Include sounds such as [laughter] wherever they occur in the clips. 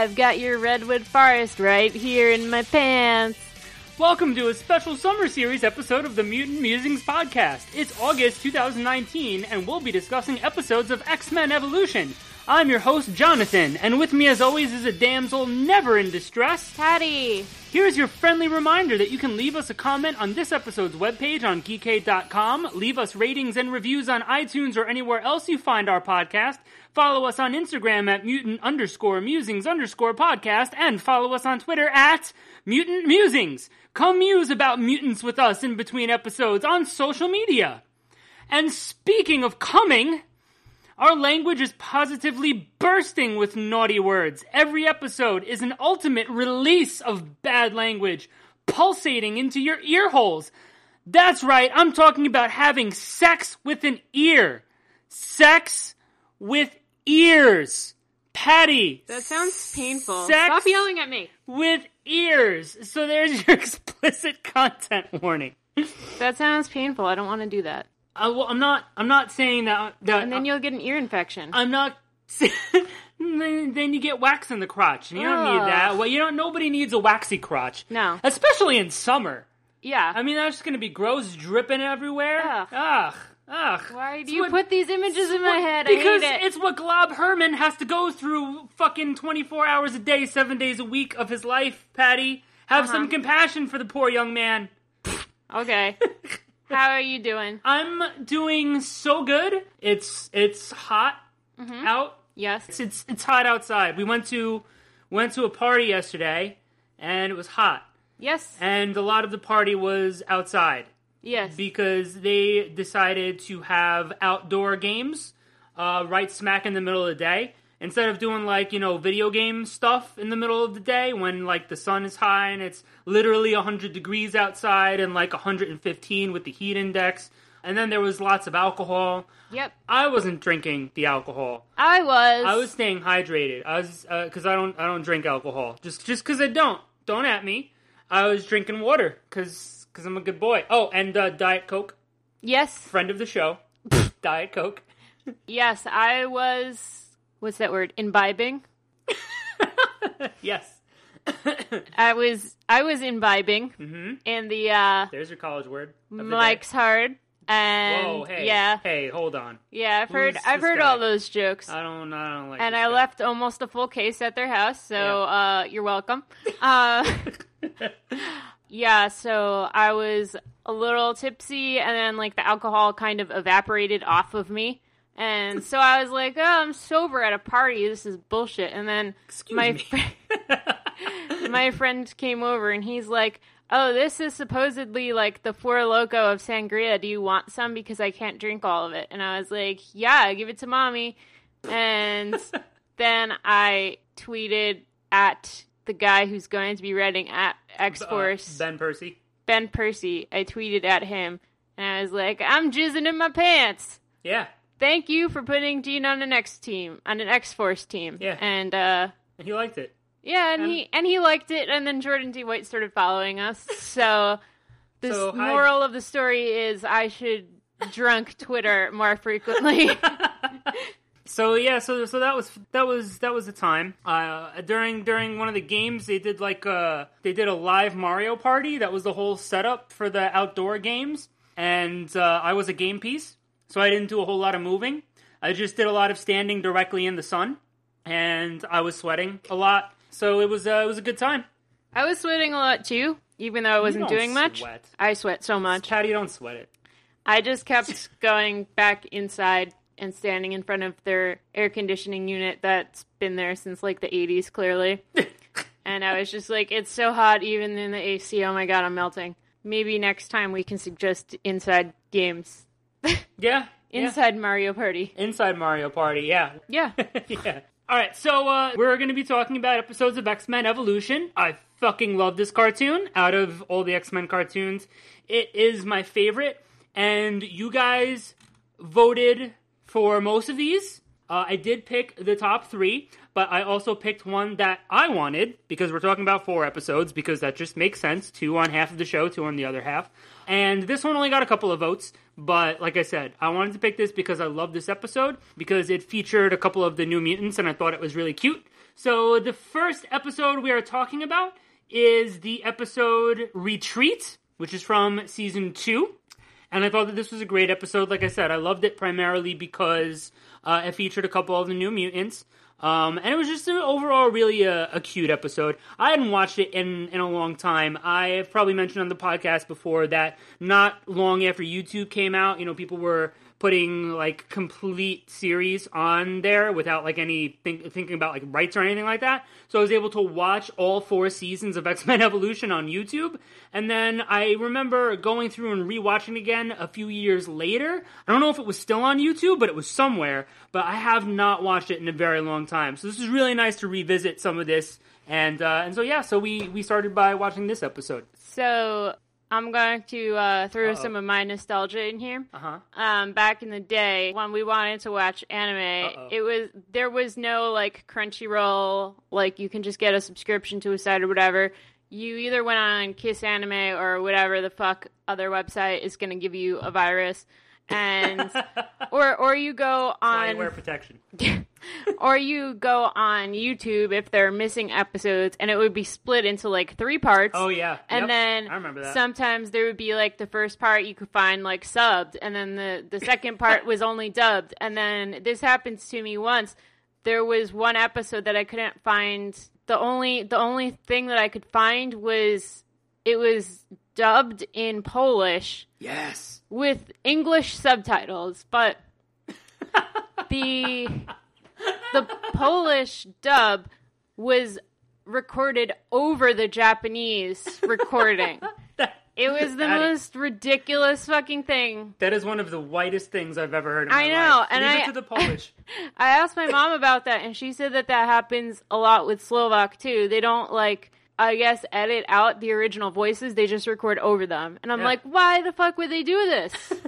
I've got your redwood forest right here in my pants. Welcome to a special summer series episode of the Mutant Musings podcast. It's August 2019, and we'll be discussing episodes of X Men Evolution. I'm your host, Jonathan, and with me, as always, is a damsel never in distress. Patty. Here's your friendly reminder that you can leave us a comment on this episode's webpage on geekade.com, leave us ratings and reviews on iTunes or anywhere else you find our podcast, follow us on Instagram at mutant underscore musings underscore podcast, and follow us on Twitter at mutant musings. Come muse about mutants with us in between episodes on social media. And speaking of coming, our language is positively bursting with naughty words. Every episode is an ultimate release of bad language, pulsating into your ear holes. That's right, I'm talking about having sex with an ear. Sex with ears. Patty. That sounds painful. Sex Stop yelling at me. with ears. So there's your [laughs] explicit content warning. That sounds painful. I don't want to do that. Well, I'm not. I'm not saying that. that And then you'll get an ear infection. I'm not. [laughs] then then you get wax in the crotch, and you don't need that. Well, you don't. Nobody needs a waxy crotch. No. especially in summer. yeah. I mean, that's just gonna be gross, dripping everywhere. Ugh. Ugh, ugh. Why do It's you what- put these images in my head? Because I hate it. it's what Glob Herman has to go through fucking 24 hours a day, 7 days a week of his life, Patty. Have Uh-huh. some compassion for the poor young man. Okay. [laughs] How are you doing? I'm doing so good. It's it's hot Mm-hmm. out. Yes. It's, it's it's hot outside. We went to went to a party yesterday and it was hot. Yes. And a lot of the party was outside Yes. because they decided to have outdoor games uh, right smack in the middle of the day instead of doing like you know video game stuff in the middle of the day when like the sun is high and it's literally 100 degrees outside and like 115 with the heat index and then there was lots of alcohol Yep. i wasn't drinking the alcohol I was. i was staying hydrated i was because i don't i don't drink alcohol just just because i don't don't at me i was drinking water because because i'm a good boy oh and uh, diet coke Yes. friend of the show, [laughs] Diet Coke. Yes. I was. What's that word? Imbibing. [laughs] Yes. [coughs] I was. I was imbibing hmm in the uh, There's your college word. Mike's hard. And Whoa, hey, yeah, hey, hold on. yeah, I've heard I've heard guy? all those jokes. I don't, I don't like. and I guy. left almost a full case at their house, so uh, you're welcome. [laughs] Uh, [laughs] yeah, so I was a little tipsy, and then like the alcohol kind of evaporated off of me, and so I was like, "Oh, I'm sober at a party. This is bullshit." And then Excuse my fr- [laughs] my friend came over, and he's like. Oh, this is supposedly like the Four Loco of sangria. Do you want some? Because I can't drink all of it. And I was like, yeah, give it to mommy. And [laughs] then I tweeted at the guy who's going to be writing at X Force, Uh, ben Percy. ben Percy. I tweeted at him, and I was like, "I'm jizzing in my pants." Yeah, Thank you for putting Dean on an X team, on an X Force team. Yeah. and uh, and he liked it. yeah, and And- he and he liked it, and then Jordan D. White started following us. [laughs] So the So, moral of the story is I should drunk Twitter more frequently. [laughs] [laughs] So yeah, so so that was that was that was the time. Uh, during during one of the games, they did like uh they did a live Mario party. That was the whole setup for the outdoor games, and uh, I was a game piece, so I didn't do a whole lot of moving. I just did a lot of standing directly in the sun, and I was sweating a lot. So it was uh, it was a good time. I was sweating a lot too, even though I wasn't doing much. sweat. I sweat so much. Patty, don't sweat it. I just kept [laughs] going back inside and standing in front of their air conditioning unit that's been there since like the 80s, clearly. [laughs] and I was just like, it's so hot even in the AC. Oh my god, I'm melting. Maybe next time we can suggest inside games. [laughs] Yeah, yeah. Inside Mario Party. Inside Mario Party. Yeah, Yeah. [laughs] yeah. All right, so uh, we're going to be talking about episodes of X Men Evolution. I fucking love this cartoon. Out of all the X Men cartoons, it is my favorite. And you guys voted for most of these. Uh, I did pick the top three, but I also picked one that I wanted because we're talking about four episodes because that just makes sense. Two on half of the show, two on the other half. And this one only got a couple of votes, but like I said, I wanted to pick this because I love this episode because it featured a couple of the New Mutants and I thought it was really cute. So the first episode we are talking about is the episode Retreat, which is from season two. And I thought that this was a great episode. Like I said, I loved it primarily because uh, it featured a couple of the new mutants. Um, and it was just an overall really a, a, cute episode. I hadn't watched it in, in a long time. I've probably mentioned on the podcast before that not long after YouTube came out, you know, people were putting like complete series on there without like any think, thinking about like rights or anything like that. So I was able to watch all four seasons of X Men [laughs] Evolution on YouTube, and then I remember going through and rewatching again a few years later. I don't know if it was still on YouTube, but it was somewhere. But I have not watched it in a very long time, so this is really nice to revisit some of this. And uh, and so yeah, so we we started by watching this episode. So I'm going to uh, throw Uh-oh. some of my nostalgia in here. Uh-huh. Um, back in the day when we wanted to watch anime, Uh-oh. it was there was no like Crunchyroll, like you can just get a subscription to a site or whatever. You either went on Kiss Anime or whatever the fuck other website is going to give you a virus, and [laughs] or or you go on wear protection. [laughs] or you go on YouTube if they're missing episodes, and it would be split into like three parts. Oh yeah, and yep. then I remember that. Sometimes there would be like the first part you could find like subbed, and then the the second part was only dubbed. And then this happens to me once. There was one episode that I couldn't find. The only the only thing that I could find was it was dubbed in Polish. Yes. With English subtitles, but the the Polish dub was recorded over the Japanese recording. [laughs] it was the most ridiculous fucking thing. That is one of the whitest things I've ever heard. I know, life. and Leave I to the Polish. [laughs] I asked my mom about that, and she said that that happens a lot with Slovak too. They don't like. I guess edit out the original voices; they just record over them. And I'm yeah. like, why the fuck would they do this? [laughs]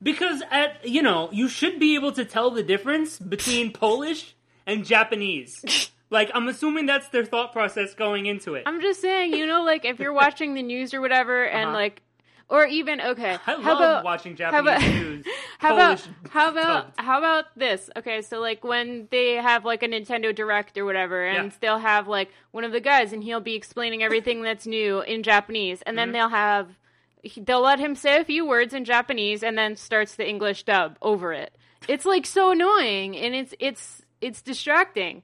Because at you know, you should be able to tell the difference between [laughs] Polish and Japanese. Like I'm assuming that's their thought process going into it. I'm just saying, you know, like if you're watching the news or whatever, and uh-huh. like, or even okay, I how love about, watching Japanese how about, [laughs] news. How about how about how about this? Okay, so like when they have like a Nintendo Direct or whatever, and yeah. they'll have like one of the guys, and he'll be explaining everything that's new in Japanese, and then mm-hmm. they'll have they'll let him say a few words in Japanese and then starts the English dub over it. It's like so annoying and it's it's it's distracting.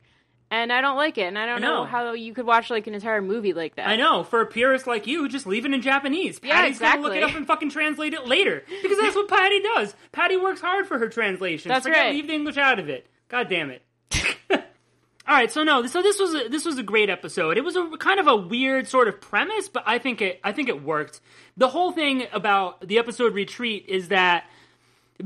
And I don't like it, and I don't I know. know. how you could watch like an entire movie like that. I know. For a purist like you, just leave it in Japanese. Yeah, Patty's exactly. gonna look it up and fucking translate it later because that's what Patty does. Patty works hard for her translation. That's Forget, right. Leave the English out of it. God damn it. [laughs] All right, so no, so this was a, this was a great episode. It was a kind of a weird sort of premise, but I think it I think it worked. The whole thing about the episode Retreat is that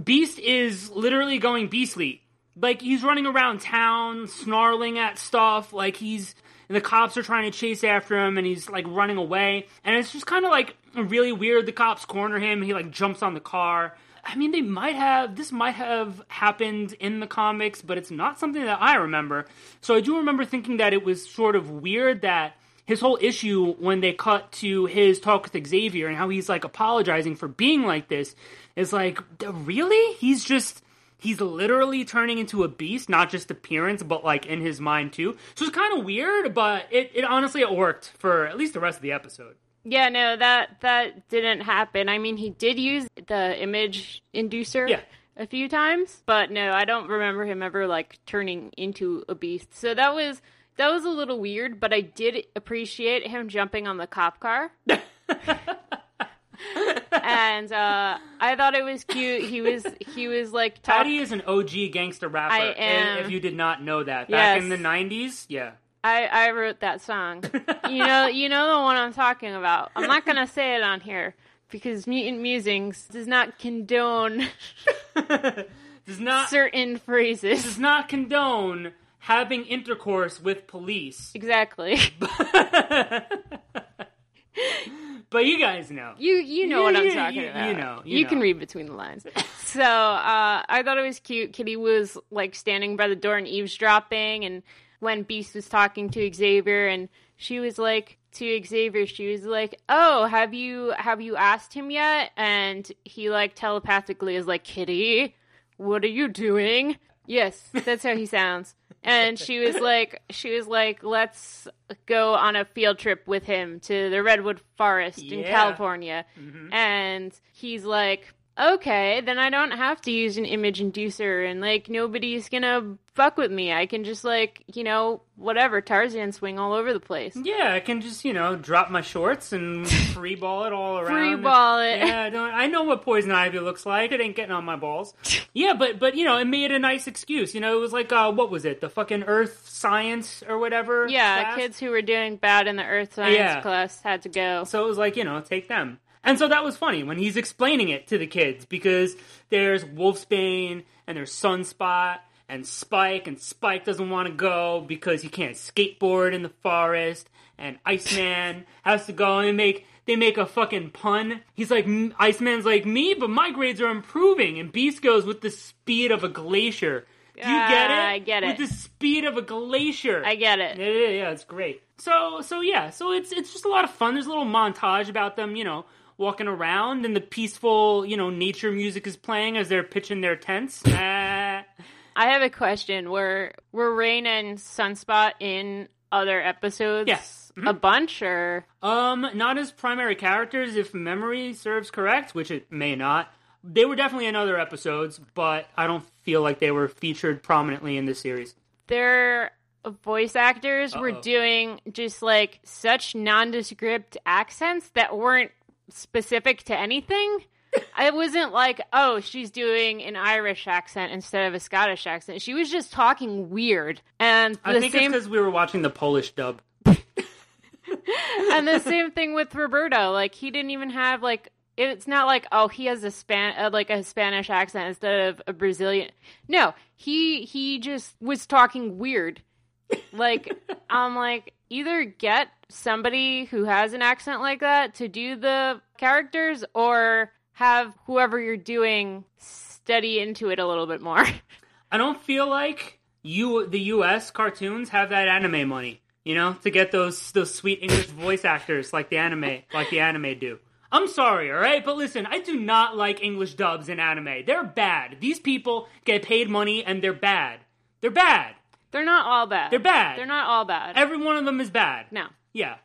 Beast is literally going beastly. Like he's running around town, snarling at stuff. Like he's the cops are trying to chase after him, and he's like running away. And it's just kind of like really weird. The cops corner him. He like jumps on the car. I mean, they might have, this might have happened in the comics, but it's not something that I remember. So I do remember thinking that it was sort of weird that his whole issue when they cut to his talk with Xavier and how he's like apologizing for being like this is like, really? He's just, he's literally turning into a beast, not just appearance, but like in his mind too. So it's kind of weird, but it, it honestly, it worked for at least the rest of the episode. Yeah, no, that that didn't happen. I mean, he did use the image inducer yeah. a few times, but no, I don't remember him ever like turning into a beast. So that was that was a little weird, but I did appreciate him jumping on the cop car. [laughs] and uh, I thought it was cute. He was he was like talk- Patty is an OG gangster rapper. I am. If you did not know that, back yes. in the '90s, yeah. I, I wrote that song. [laughs] you know, you know the one I'm talking about. I'm not gonna say it on here because Mutant Musings does not condone [laughs] does not certain phrases. Does not condone having intercourse with police. Exactly. [laughs] but you guys know. You you know You- what I'm you- talking you- about. you know, you can know. read between the lines. so uh, I thought it was cute. Kitty was like standing by the door and eavesdropping, and when Beast was talking to Xavier, and she was like to Xavier, she was like, "Oh, have you have you asked him yet?" And he like telepathically is like, "Kitty, what are you doing?" Yes, that's how he sounds. And she was like, she was like, let's go on a field trip with him to the redwood forest in Yeah. California. Mm-hmm. And he's like, okay, then I don't have to use an image inducer, and like nobody's gonna fuck with me. I can just like, you know, whatever Tarzan swing all over the place. Yeah, I can just you know drop my shorts and [laughs] free ball it all around. Free ball it. Yeah, I, don't, I know what poison ivy looks like. It ain't getting on my balls. [laughs] yeah, but but you know, it made a nice excuse. You know, it was like uh, what was it? The fucking Earth science or whatever. Yeah, class? kids who were doing bad in the earth science Yeah. class had to go. So it was like, you know, take them. And so that was funny when he's explaining it to the kids because there's Wolfsbane and there's Sunspot and Spyke, and Spyke doesn't want to go because he can't skateboard in the forest, and Iceman has to go and they make they make a fucking pun. He's like, Iceman's like me, but my grades are improving, and Beast goes with the speed of a glacier. Do you get it? Ah, I get it. With the speed of a glacier. I get it. Yeah, yeah, yeah, it's great. So, so yeah, so it's it's just a lot of fun. There's a little montage about them, you know, walking around, and the peaceful, you know, nature music is playing as they're pitching their tents. Uh, [laughs] I have a question. Were were Rahne and Sunspot in other episodes? Yes. A bunch or um, not as primary characters, if memory serves correct, which it may not. They were definitely in other episodes, but I don't feel like they were featured prominently in this series. their voice actors were Uh-oh. doing just like such nondescript accents that weren't specific to anything. [laughs] I wasn't like, oh, she's doing an Irish accent instead of a Scottish accent. She was just talking weird. And the I think same it's because we were watching the Polish dub. and the same thing with Roberto. Like he didn't even have like it's not like oh he has a span uh, like a Spanish accent instead of a Brazilian. No, he he just was talking weird. Like I'm like either get somebody who has an accent like that to do the characters or have whoever you're doing study into it a little bit more. I don't feel like you the US cartoons have that anime money, you know, to get those those sweet English voice actors like the anime like the anime do. I'm sorry, all right? But listen, I do not like English dubs in anime. They're bad. These people get paid money and they're bad. They're bad. They're not all bad. They're bad. They're not all bad. Every one of them is bad. no. Yeah.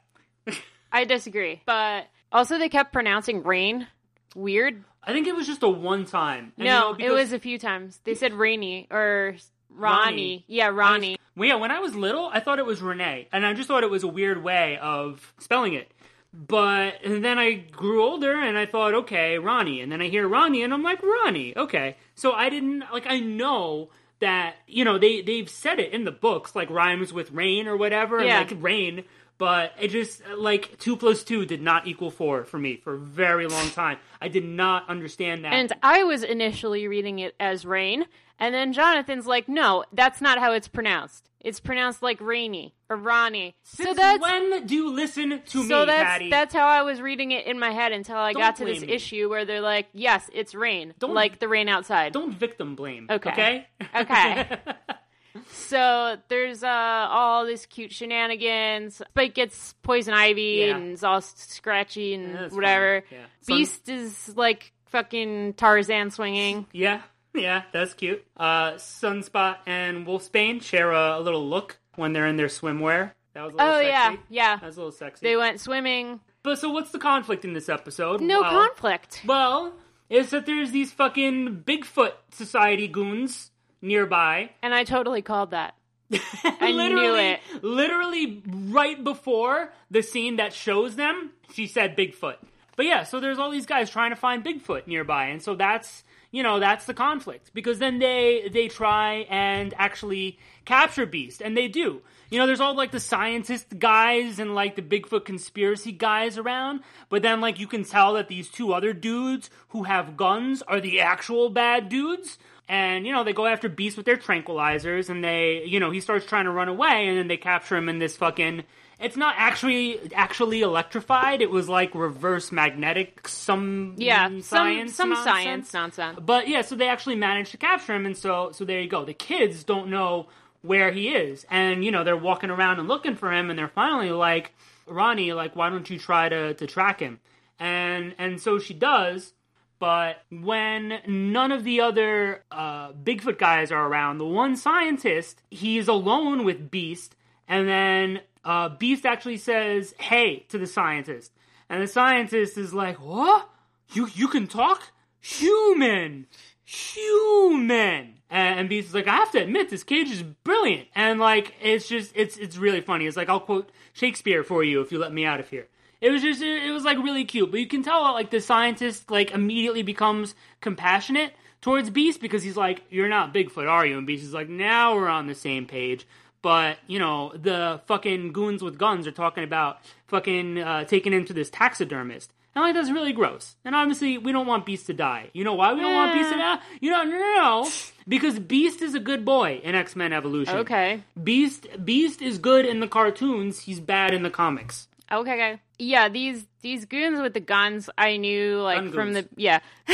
[laughs] I disagree. But also they kept pronouncing rain weird. I think it was just a one time. And, no, you know, it was a few times. They said rainy or Ronnie. Ronnie. Yeah, Ronnie. Well, yeah, when I was little, I thought it was Renee, and I just thought it was a weird way of spelling it. But and then I grew older, and I thought, okay, Ronnie, and then I hear Ronnie, and I'm like, Ronnie, okay. So I didn't like. I know that you know they they've said it in the books, like rhymes with rain or whatever, Yeah. and like rain. But it just like two plus two did not equal four for me for a very long time. I did not understand that. and I was initially reading it as rain, and then Jonathan's like, "No, that's not how it's pronounced. It's pronounced like rainy or Ronnie." So that's when do you listen to so me, that's Patty? that's how I was reading it in my head until I Don't got to this me. issue where they're like, "Yes, it's rain, Don't- like the rain outside." Don't victim blame. Okay. Okay. Okay. [laughs] [laughs] So there's uh all this cute shenanigans. Spyke gets poison ivy Yeah. and is all scratchy and Yeah, whatever. Yeah. Sun- Beast is like fucking Tarzan swinging. Yeah, yeah, that's cute. Uh, Sunspot and Wolfsbane share a, a little look when they're in their swimwear. That was a little Oh sexy. yeah, yeah. That was a little sexy. They went swimming. but so what's the conflict in this episode? No well, conflict. Well, is that there's these fucking Bigfoot Society goons nearby. And I totally called that. [laughs] I knew it. Literally right before the scene that shows them, she said Bigfoot. But yeah, so there's all these guys trying to find Bigfoot nearby, and so that's you know that's the conflict because then they they try and actually capture Beast, and they do. You know, there's all like the scientist guys and like the Bigfoot conspiracy guys around, but then like you can tell that these two other dudes who have guns are the actual bad dudes. And, you know, they go after Beast with their tranquilizers and they, you know, he starts trying to run away and then they capture him in this fucking it's not actually actually electrified. It was like reverse magnetic, some Yeah, mm, some science, some nonsense. science nonsense. But yeah, so they actually managed to capture him, and so so there you go. The kids don't know where he is, and you know they're walking around and looking for him, and they're finally like, Ronnie, like, why don't you try to to track him? And and so she does. But when none of the other uh, Bigfoot guys are around, the one scientist, he's alone with Beast, and then uh, Beast actually says, "Hey" to the scientist, and the scientist is like, "What? You you can talk? Human, human." And Beast is like, "I have to admit, this cage is brilliant," and like, it's just it's it's really funny. It's like I'll quote Shakespeare for you if you let me out of here. It was just it was like really cute, but you can tell like the scientist like immediately becomes compassionate towards Beast because he's like, "You're not Bigfoot, are you?" And Beast is like, "Now we're on the same page." But you know the fucking goons with guns are talking about fucking uh, taking him to this taxidermist. And like that's really gross. And obviously we don't want Beast to die. You know why we don't want Beast to die? You know, no, no, no. Because Beast is a good boy in X Men Evolution. Okay. Beast Beast is good in the cartoons. He's bad in the comics. Okay, okay. Yeah, these these goons with the guns, I knew like Gun from the yeah [laughs]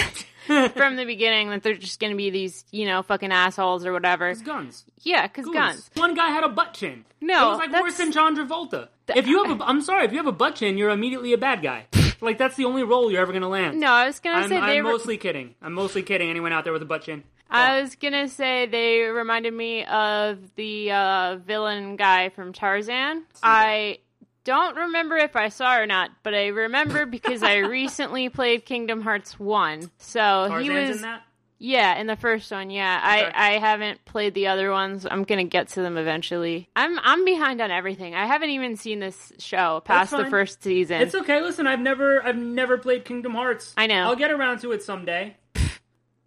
[laughs] from the beginning that they're just gonna be these you know fucking assholes or whatever. It's guns. Yeah, because guns. One guy had a butt chin. No, it was like that's- worse than John Travolta. If you have a, [laughs] I'm sorry, if you have a butt chin, you're immediately a bad guy. like that's the only role you're ever gonna land. No, I was gonna I'm, say they I'm were. mostly kidding. I'm mostly kidding. Anyone out there with a butt chin? I was gonna say they reminded me of the uh, villain guy from Tarzan. I don't remember if I saw or not, but I remember because I [laughs] recently played Kingdom Hearts one. So Tarzan's he was in that. yeah in the first one. Yeah, Okay. I I haven't played the other ones. I'm gonna get to them eventually. I'm I'm behind on everything. I haven't even seen this show past the first season. It's okay. Listen, I've never, I've never played Kingdom Hearts. I know. I'll get around to it someday.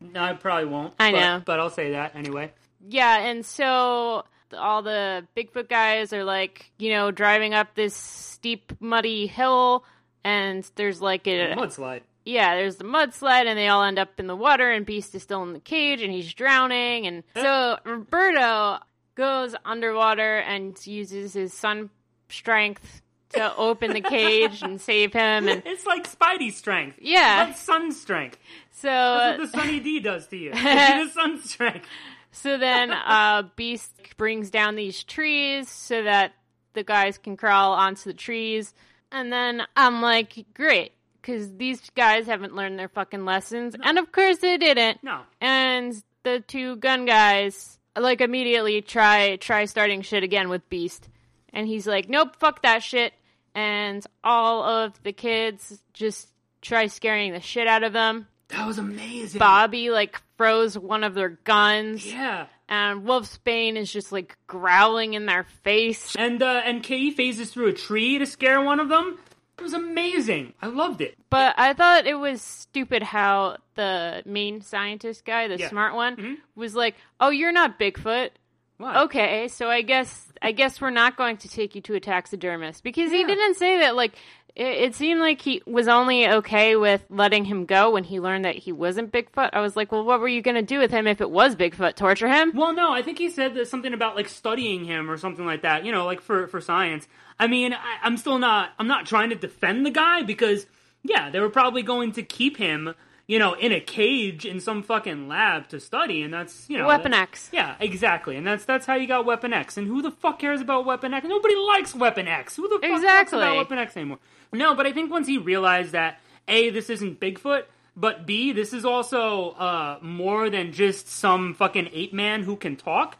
no, I probably won't. I but- know. but I'll say that anyway. Yeah, and so all the Bigfoot guys are like, you know, driving up this steep, muddy hill, and there's like a Mudslide. yeah, there's the mudslide, and they all end up in the water, and Beast is still in the cage, and he's drowning, and so Roberto goes underwater and uses his sun strength to open the cage and [laughs] save him, and It's like Spidey strength. Yeah. It's like sun strength. so That's what the Sunny D does to you. [laughs] The sun strength. So then uh, Beast brings down these trees so that the guys can crawl onto the trees. And then I'm like, great, because these guys haven't learned their fucking lessons. And of course they didn't. No. And the two gun guys like immediately try try starting shit again with Beast. And he's like, nope, fuck that shit. And all of the kids just try scaring the shit out of them. That was amazing. Bobby like froze one of their guns Yeah. and Wolfsbane is just like growling in their face. And uh, and Kitty phases through a tree to scare one of them. It was amazing. I loved it. But I thought it was stupid how the main scientist guy, the Yeah. smart one, Mhm. was like, "Oh, you're not Bigfoot." What? Okay, so I guess I guess we're not going to take you to a taxidermist because he didn't say that. Like, it, it seemed like he was only okay with letting him go when he learned that he wasn't Bigfoot. I was like, well, what were you going to do with him if it was Bigfoot? Torture him? Well, no, I think he said that something about like studying him or something like that. You know, like for for science. I mean, I, I'm still not. I'm not trying to defend the guy because yeah, they were probably going to keep him. You know, in a cage in some fucking lab to study, and that's you know Weapon X. Yeah, exactly, and that's that's how you got Weapon X. And who the fuck cares about Weapon X? Nobody likes Weapon X. Who the fuck Exactly. about Weapon X anymore? No, but I think once he realized that a this isn't Bigfoot, but b this is also uh, more than just some fucking ape man who can talk.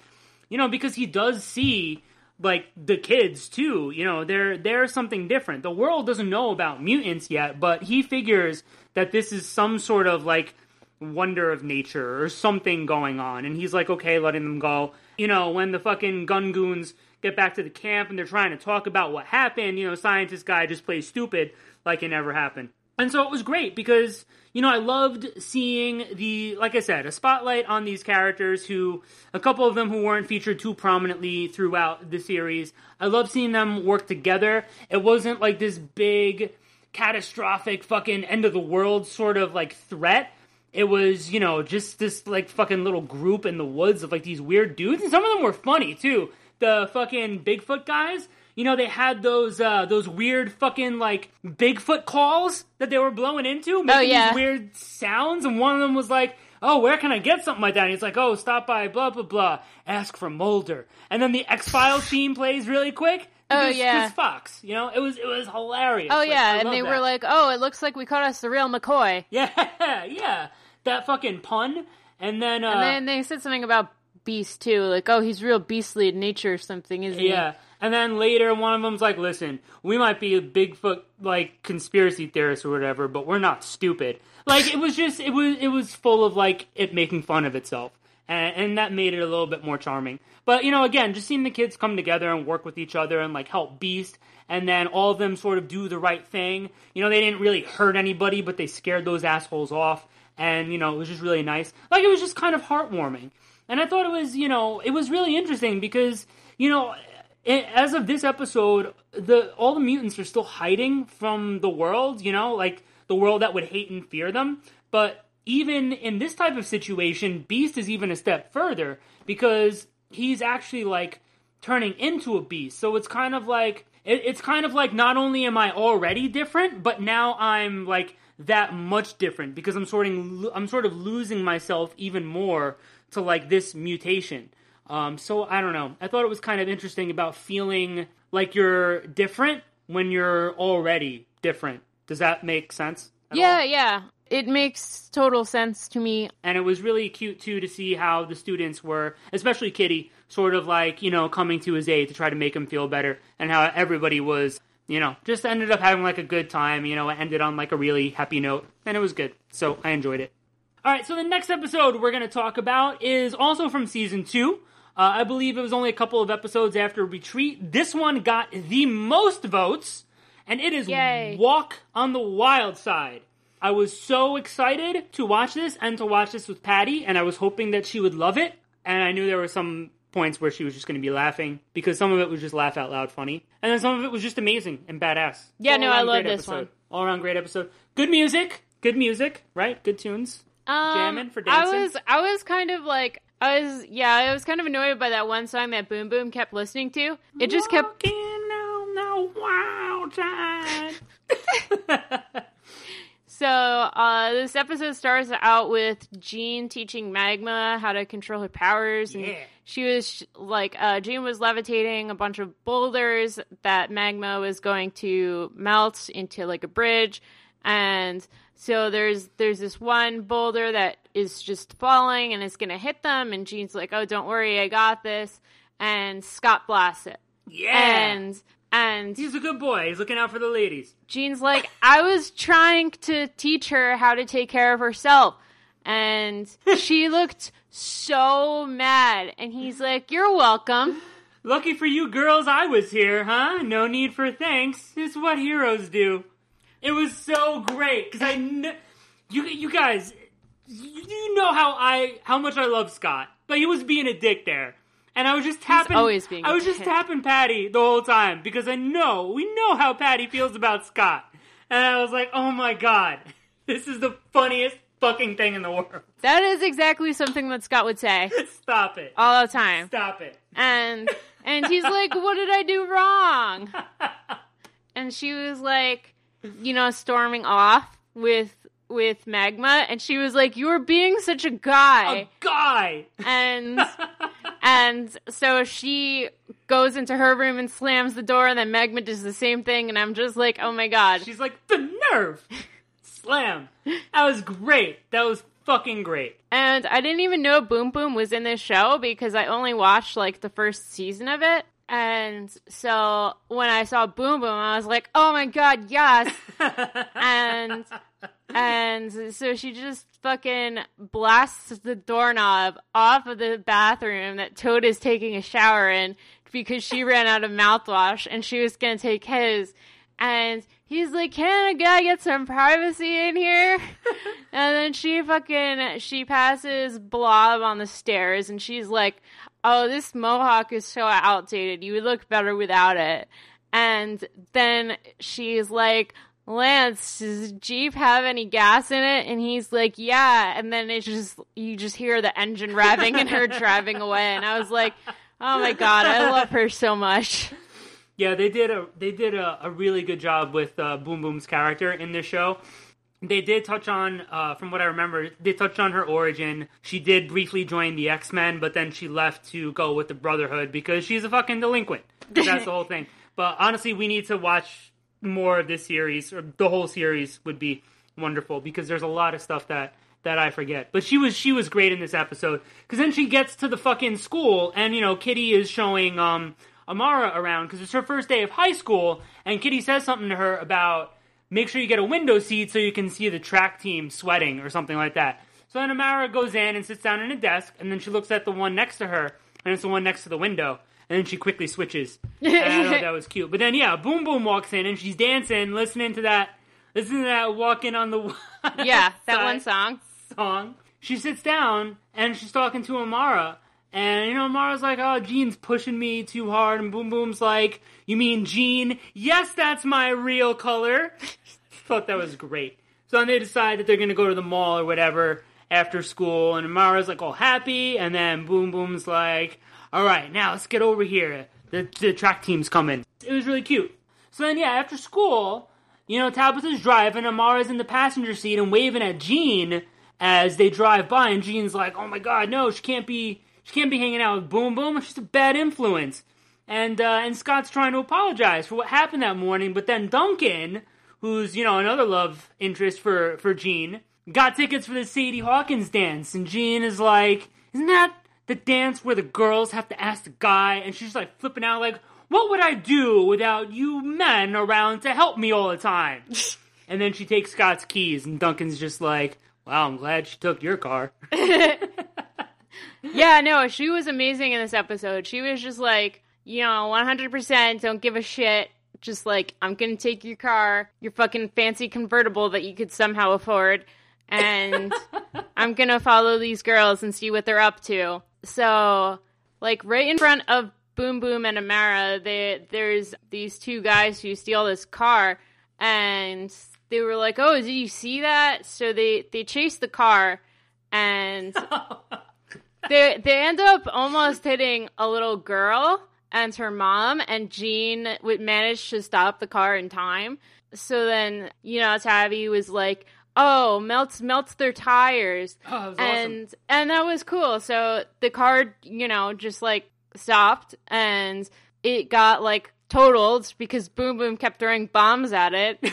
You know, because he does see like the kids too. You know, they're they're something different. The world doesn't know about mutants yet, but he figures that this is some sort of like wonder of nature or something going on. And he's like, okay, letting them go. You know, when the fucking gun goons get back to the camp and they're trying to talk about what happened, you know, scientist guy just plays stupid like it never happened. And so it was great because, you know, I loved seeing the, like I said, a spotlight on these characters who, a couple of them who weren't featured too prominently throughout the series. I love seeing them work together. It wasn't like this big, catastrophic fucking end of the world sort of like threat. It was, you know, just this like fucking little group in the woods of like these weird dudes, and some of them were funny too. The fucking Bigfoot guys, you know, they had those uh, those weird fucking like Bigfoot calls that they were blowing into, making yeah. these weird sounds, and one of them was like, "Oh, where can I get something like that?" And he's like, "Oh, stop by blah blah blah, ask for Mulder," and then the X Files theme plays really quick. Oh, yeah. because Fox, you know, it was it was hilarious. Oh Like, yeah, and they that. were like, "Oh, it looks like we caught us the real McCoy." yeah, [laughs] yeah, that fucking pun, and then uh, And then they said something about Beast too, like, "Oh, he's real beastly in nature or something, isn't he?" Yeah. And then later, one of them's like, listen, we might be a Bigfoot, like, conspiracy theorists or whatever, but we're not stupid. Like, it was just, it was, it was full of, like, it making fun of itself. And, and that made it a little bit more charming. But, you know, again, just seeing the kids come together and work with each other and, like, help Beast, and then all of them sort of do the right thing. You know, they didn't really hurt anybody, but they scared those assholes off. And, you know, it was just really nice. Like, it was just kind of heartwarming. And I thought it was, you know, it was really interesting because, you know, it, as of this episode, the all the mutants are still hiding from the world, you know, like the world that would hate and fear them. But even in this type of situation, Beast is even a step further because he's actually like turning into a beast. So it's kind of like it, it's kind of like not only am I already different, but now I'm like that much different because I'm sort of I'm sort of losing myself even more to like this mutation. Um, so I don't know. I thought it was kind of interesting about feeling like you're different when you're already different. Does that make sense? at all? Yeah, yeah. It makes total sense to me. and it was really cute too to see how the students were, especially Kitty, sort of like you know coming to his aid to try to make him feel better, and how everybody was, you know, just ended up having like a good time. You know, it ended on like a really happy note, and it was good. So I enjoyed it. All right, so the next episode we're going to talk about is also from season two. Uh, I believe it was only a couple of episodes after Retreat. This one got the most votes, and it is Yay. Walk on the Wild Side. I was so excited to watch this and to watch this with Patty, and I was hoping that she would love it. And I knew there were some points where she was just going to be laughing because some of it was just laugh out loud funny, and then some of it was just amazing and badass. Yeah, no, I love this episode. one. All around great episode. Good music, good music, right? Good tunes. Um, Jamming for dancing? I was, I was kind of like, I was, yeah, I was kind of annoyed by that one song that Boom Boom kept listening to. It just kept Walking on the wild side. [laughs] [laughs] So uh, this episode starts out with Jean teaching Magma how to control her powers, and Yeah. she was like, uh, Jean was levitating a bunch of boulders that Magma was going to melt into like a bridge, and so there's there's this one boulder that is just falling and it's gonna hit them, and Jean's like, "Oh, don't worry, I got this," and Scott blasts it, Yeah. and and He's a good boy. He's looking out for the ladies. Jean's like, I was trying to teach her how to take care of herself. And [laughs] she looked so mad. And he's like, You're welcome. Lucky for you girls, I was here, huh? No need for thanks. It's what heroes do. It was so great because I, kn- you, you guys, you, you know how I, how much I love Scott, but he was being a dick there, and I was just tapping. always being I was just dick. tapping Patty the whole time because I know we know how Patty feels about Scott, and I was like, oh my god, this is the funniest fucking thing in the world. That is exactly something that Scott would say [laughs] Stop it. all the time. Stop it. And and he's [laughs] like, What did I do wrong? [laughs] And she was like, you know, storming off with with Magma and she was like, You're being such a guy A guy. and [laughs] and so she goes into her room and slams the door and then magma does the same thing and i'm just like oh my god She's like, the nerve! Slam. That was great. That was fucking great. and i didn't even know boom boom was in this show because i only watched like the first season of it and so when i saw boom boom i was like oh my god yes [laughs] and and so she just fucking blasts the doorknob off of the bathroom that Toad is taking a shower in because she ran out of mouthwash and she was gonna take his. And he's like, "Can a guy get some privacy in here?" [laughs] and then she fucking she passes Blob on the stairs and she's like, "Oh, this mohawk is so outdated. You would look better without it." And then she's like, Lance, does Jeep have any gas in it? And he's like, yeah. And then it's just, you just hear the engine revving and her [laughs] driving away. And I was like, oh my God, I love her so much. Yeah, they did a they did a, a really good job with uh, Boom Boom's character in this show. They did touch on, uh, from what I remember, they touched on her origin. She did briefly join the X Men, but then she left to go with the Brotherhood because she's a fucking delinquent. [laughs] That's the whole thing. But honestly, we need to watch more of this series, or the whole series would be wonderful because there's a lot of stuff that that I forget. But she was she was great in this episode because then she gets to the fucking school and you know Kitty is showing um Amara around because it's her first day of high school and Kitty says something to her about make sure you get a window seat so you can see the track team sweating or something like that. So then Amara goes in and sits down in a desk and then she looks at the one next to her and it's the one next to the window and then she quickly switches. [laughs] And I thought that was cute. But then yeah, Boom Boom walks in and she's dancing, listening to that, listening to that walking on the [laughs] Yeah, that one song. song. She sits down and she's talking to Amara. And you know, Mara's like, "Oh, Jean's pushing me too hard," and Boom Boom's like, "You mean Gene? Yes, that's my real color." [laughs] Thought that was great. So then they decide that they're gonna go to the mall or whatever after school, and Mara's like all happy, and then Boom Boom's like, "All right, now let's get over here. The the track team's coming." It was really cute. So then, yeah, after school, you know, Tabitha's driving, Amara's in the passenger seat and waving at Jean as they drive by, and Jean's like, "Oh my God, no, she can't be, she can't be hanging out with Boom Boom. She's a bad influence." And uh, and Scott's trying to apologize for what happened that morning, but then Duncan, who's you know another love interest for for Jean, got tickets for the Sadie Hawkins dance, and Jean is like, "Isn't that the dance where the girls have to ask the guy?" And she's just like flipping out, like, "What would I do without you men around to help me all the time?" [laughs] and then she takes Scott's keys, and Duncan's just like, "Wow, I'm glad she took your car." [laughs] Yeah, no, she was amazing in this episode. She was just like, you know, 100% don't give a shit. Just like, I'm gonna take your car, your fucking fancy convertible that you could somehow afford, and [laughs] I'm gonna follow these girls and see what they're up to. So, like, right in front of Boom Boom and Amara, they, there's these two guys who steal this car, and they were like, "Oh, did you see that?" So they they chase the car, and [laughs] they they end up almost hitting a little girl and her mom, and Jean would manage to stop the car in time. So then, you know, Tabby was like, "Oh, melts melts their tires," Oh, and awesome. and that was cool. So the car, you know, just like stopped, and it got like totaled because Boom Boom kept throwing bombs at it. [laughs]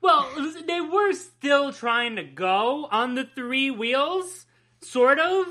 Well, they were still trying to go on the three wheels, sort of.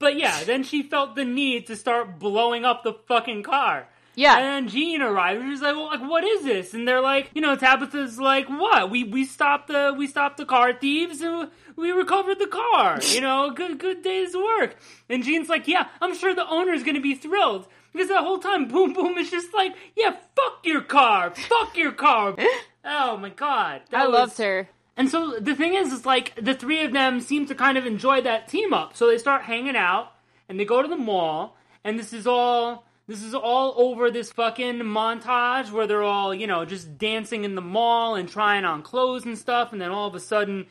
But yeah, then she felt the need to start blowing up the fucking car. Yeah. And then Jean arrived. and She's like, "Well, like, what is this?" And they're like, "You know, Tabitha's like, what? We we stopped the we stopped the car thieves and we recovered the car. [laughs] You know, good good day's work." And Jean's like, "Yeah, I'm sure the owner's gonna be thrilled." Because that whole time, Boom Boom is just like, yeah, fuck your car, fuck your car. [laughs] oh my god, that I was- loved her. And so the thing is, is like the three of them seem to kind of enjoy that team up. So they start hanging out and they go to the mall, and this is all this is all over this fucking montage where they're all you know just dancing in the mall and trying on clothes and stuff, and then all of a sudden.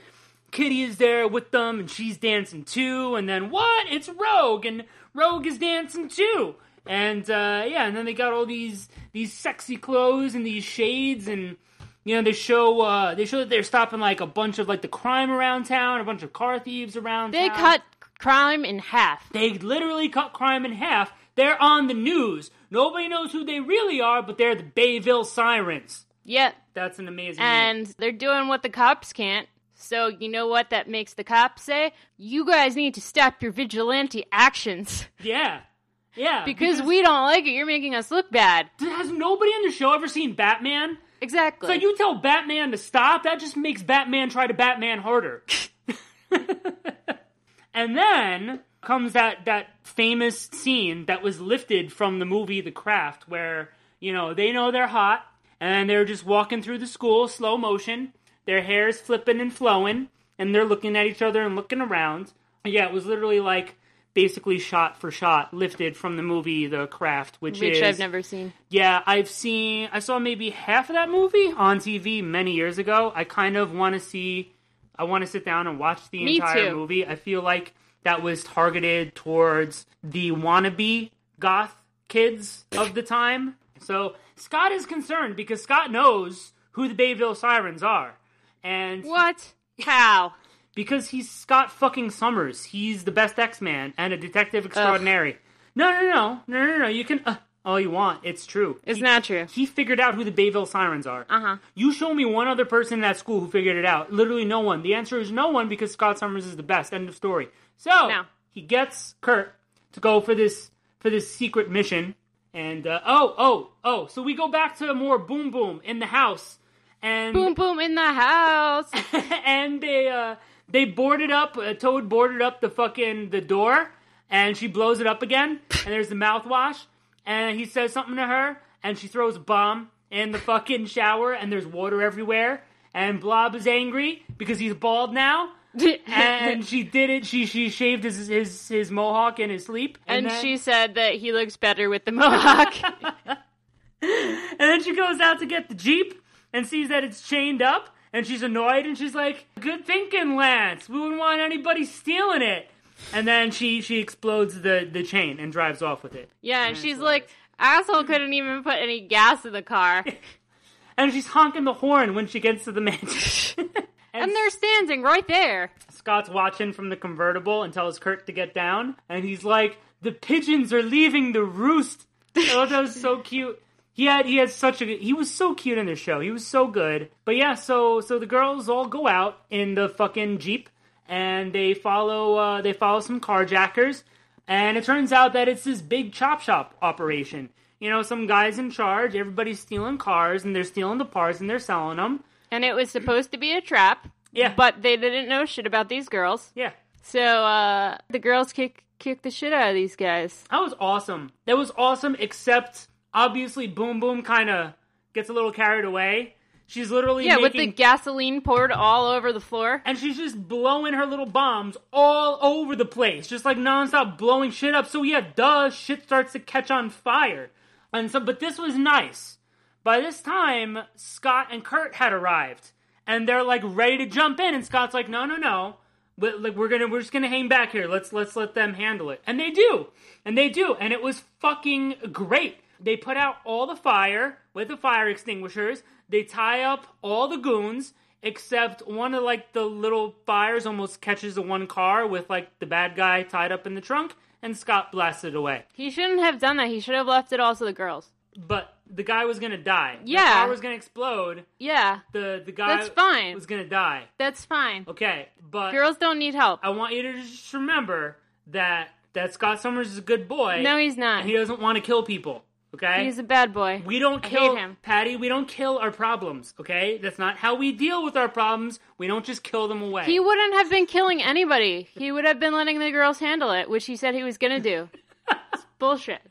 Kitty is there with them and she's dancing too, and then what? It's Rogue and Rogue is dancing too. And uh, yeah, and then they got all these these sexy clothes and these shades and you know, they show uh, they show that they're stopping like a bunch of like the crime around town, a bunch of car thieves around. They town. cut crime in half. They literally cut crime in half. They're on the news. Nobody knows who they really are, but they're the Bayville Sirens. Yep. That's an amazing. name. and they're doing what the cops can't. So you know what that makes the cops say? You guys need to stop your vigilante actions yeah, yeah, because we don't like it. You're making us look bad. has nobody on the show ever seen Batman? Exactly. So you tell Batman to stop, that just makes Batman try to Batman harder. [laughs] and then comes that that famous scene that was lifted from the movie The Craft where, you know, they know they're hot and they're just walking through the school slow motion, their hair's flipping and flowing, and they're looking at each other and looking around. Yeah, it was literally like basically shot for shot lifted from the movie The Craft, which, which is I've never seen. yeah, I've seen. I saw maybe half of that movie on TV many years ago. I kind of want to see. I want to sit down and watch the Me entire too. movie. I feel like that was targeted towards the wannabe goth kids of the time. So Scott is concerned because Scott knows who the Bayville Sirens are. And What? How? Because he's Scott fucking Summers. He's the best X Man and a detective extraordinary. No, no, no, no, no, no. You can uh, all you want. It's true. It's not true. He figured out who the Bayville Sirens are. Uh huh. You show me one other person in that school who figured it out. Literally no one. The answer is no one because Scott Summers is the best. End of story. So No. he gets Kurt to go for this for this secret mission. And uh, oh oh oh, so we go back to more Boom Boom in the house, and Boom boom in the house. [laughs] and they uh they boarded up uh, Toad boarded up the fucking the door and she blows it up again and there's the mouthwash and he says something to her and she throws a bomb in the fucking shower and there's water everywhere and Blob is angry because he's bald now [laughs] and she did it she she shaved his his his mohawk in his sleep and then- she said that he looks better with the mohawk. [laughs] And then she goes out to get the Jeep and sees that it's chained up. And she's annoyed and she's like, Good thinking, Lance. We wouldn't want anybody stealing it. And then she, she explodes the, the chain and drives off with it. yeah, and she's like, asshole couldn't even put any gas in the car. [laughs] And she's honking the horn when she gets to the mansion. [laughs] And they're standing right there. Scott's watching from the convertible and tells Kurt to get down. And he's like, The pigeons are leaving the roost. Oh, that was so cute. He had he had such a he was so cute in the show. He was so good. But yeah, so so the girls all go out in the fucking jeep and they follow uh, they follow some carjackers and it turns out that it's this big chop shop operation. You know, some guys in charge. Everybody's stealing cars and they're stealing the parts and they're selling them. And it was supposed to be a trap. Yeah. But they didn't know shit about these girls. Yeah, So uh the girls kick kick the shit out of these guys. That was awesome. That was awesome, except obviously Boom Boom kind of gets a little carried away. She's literally Yeah, with the gasoline poured all over the floor. and she's just blowing her little bombs all over the place, just like nonstop blowing shit up. So yeah, duh, shit starts to catch on fire. And so, but this was nice. By this time, Scott and Kurt had arrived, and they're like ready to jump in. And Scott's like, "No, no, no, we- like we're gonna, we're just gonna hang back here. Let's let's let them handle it." And they do, and they do, and it was fucking great. They put out all the fire with the fire extinguishers. They tie up all the goons, except one of like the little fires almost catches the one car with like the bad guy tied up in the trunk, and Scott blasted away. He shouldn't have done that. He should have left it all to the girls. But the guy was gonna die. Yeah. the car was gonna explode. Yeah, The the guy That's fine. was gonna die. that's fine. Okay, but Girls don't need help. I want you to just remember that that Scott Summers is a good boy. No, he's not. and he doesn't want to kill people. Okay, He's a bad boy. we don't I kill him. Patty. We don't kill our problems. Okay, that's not how we deal with our problems. We don't just kill them away. He wouldn't have been killing anybody. He would have been letting the girls handle it, which he said he was gonna do. It's [laughs] bullshit.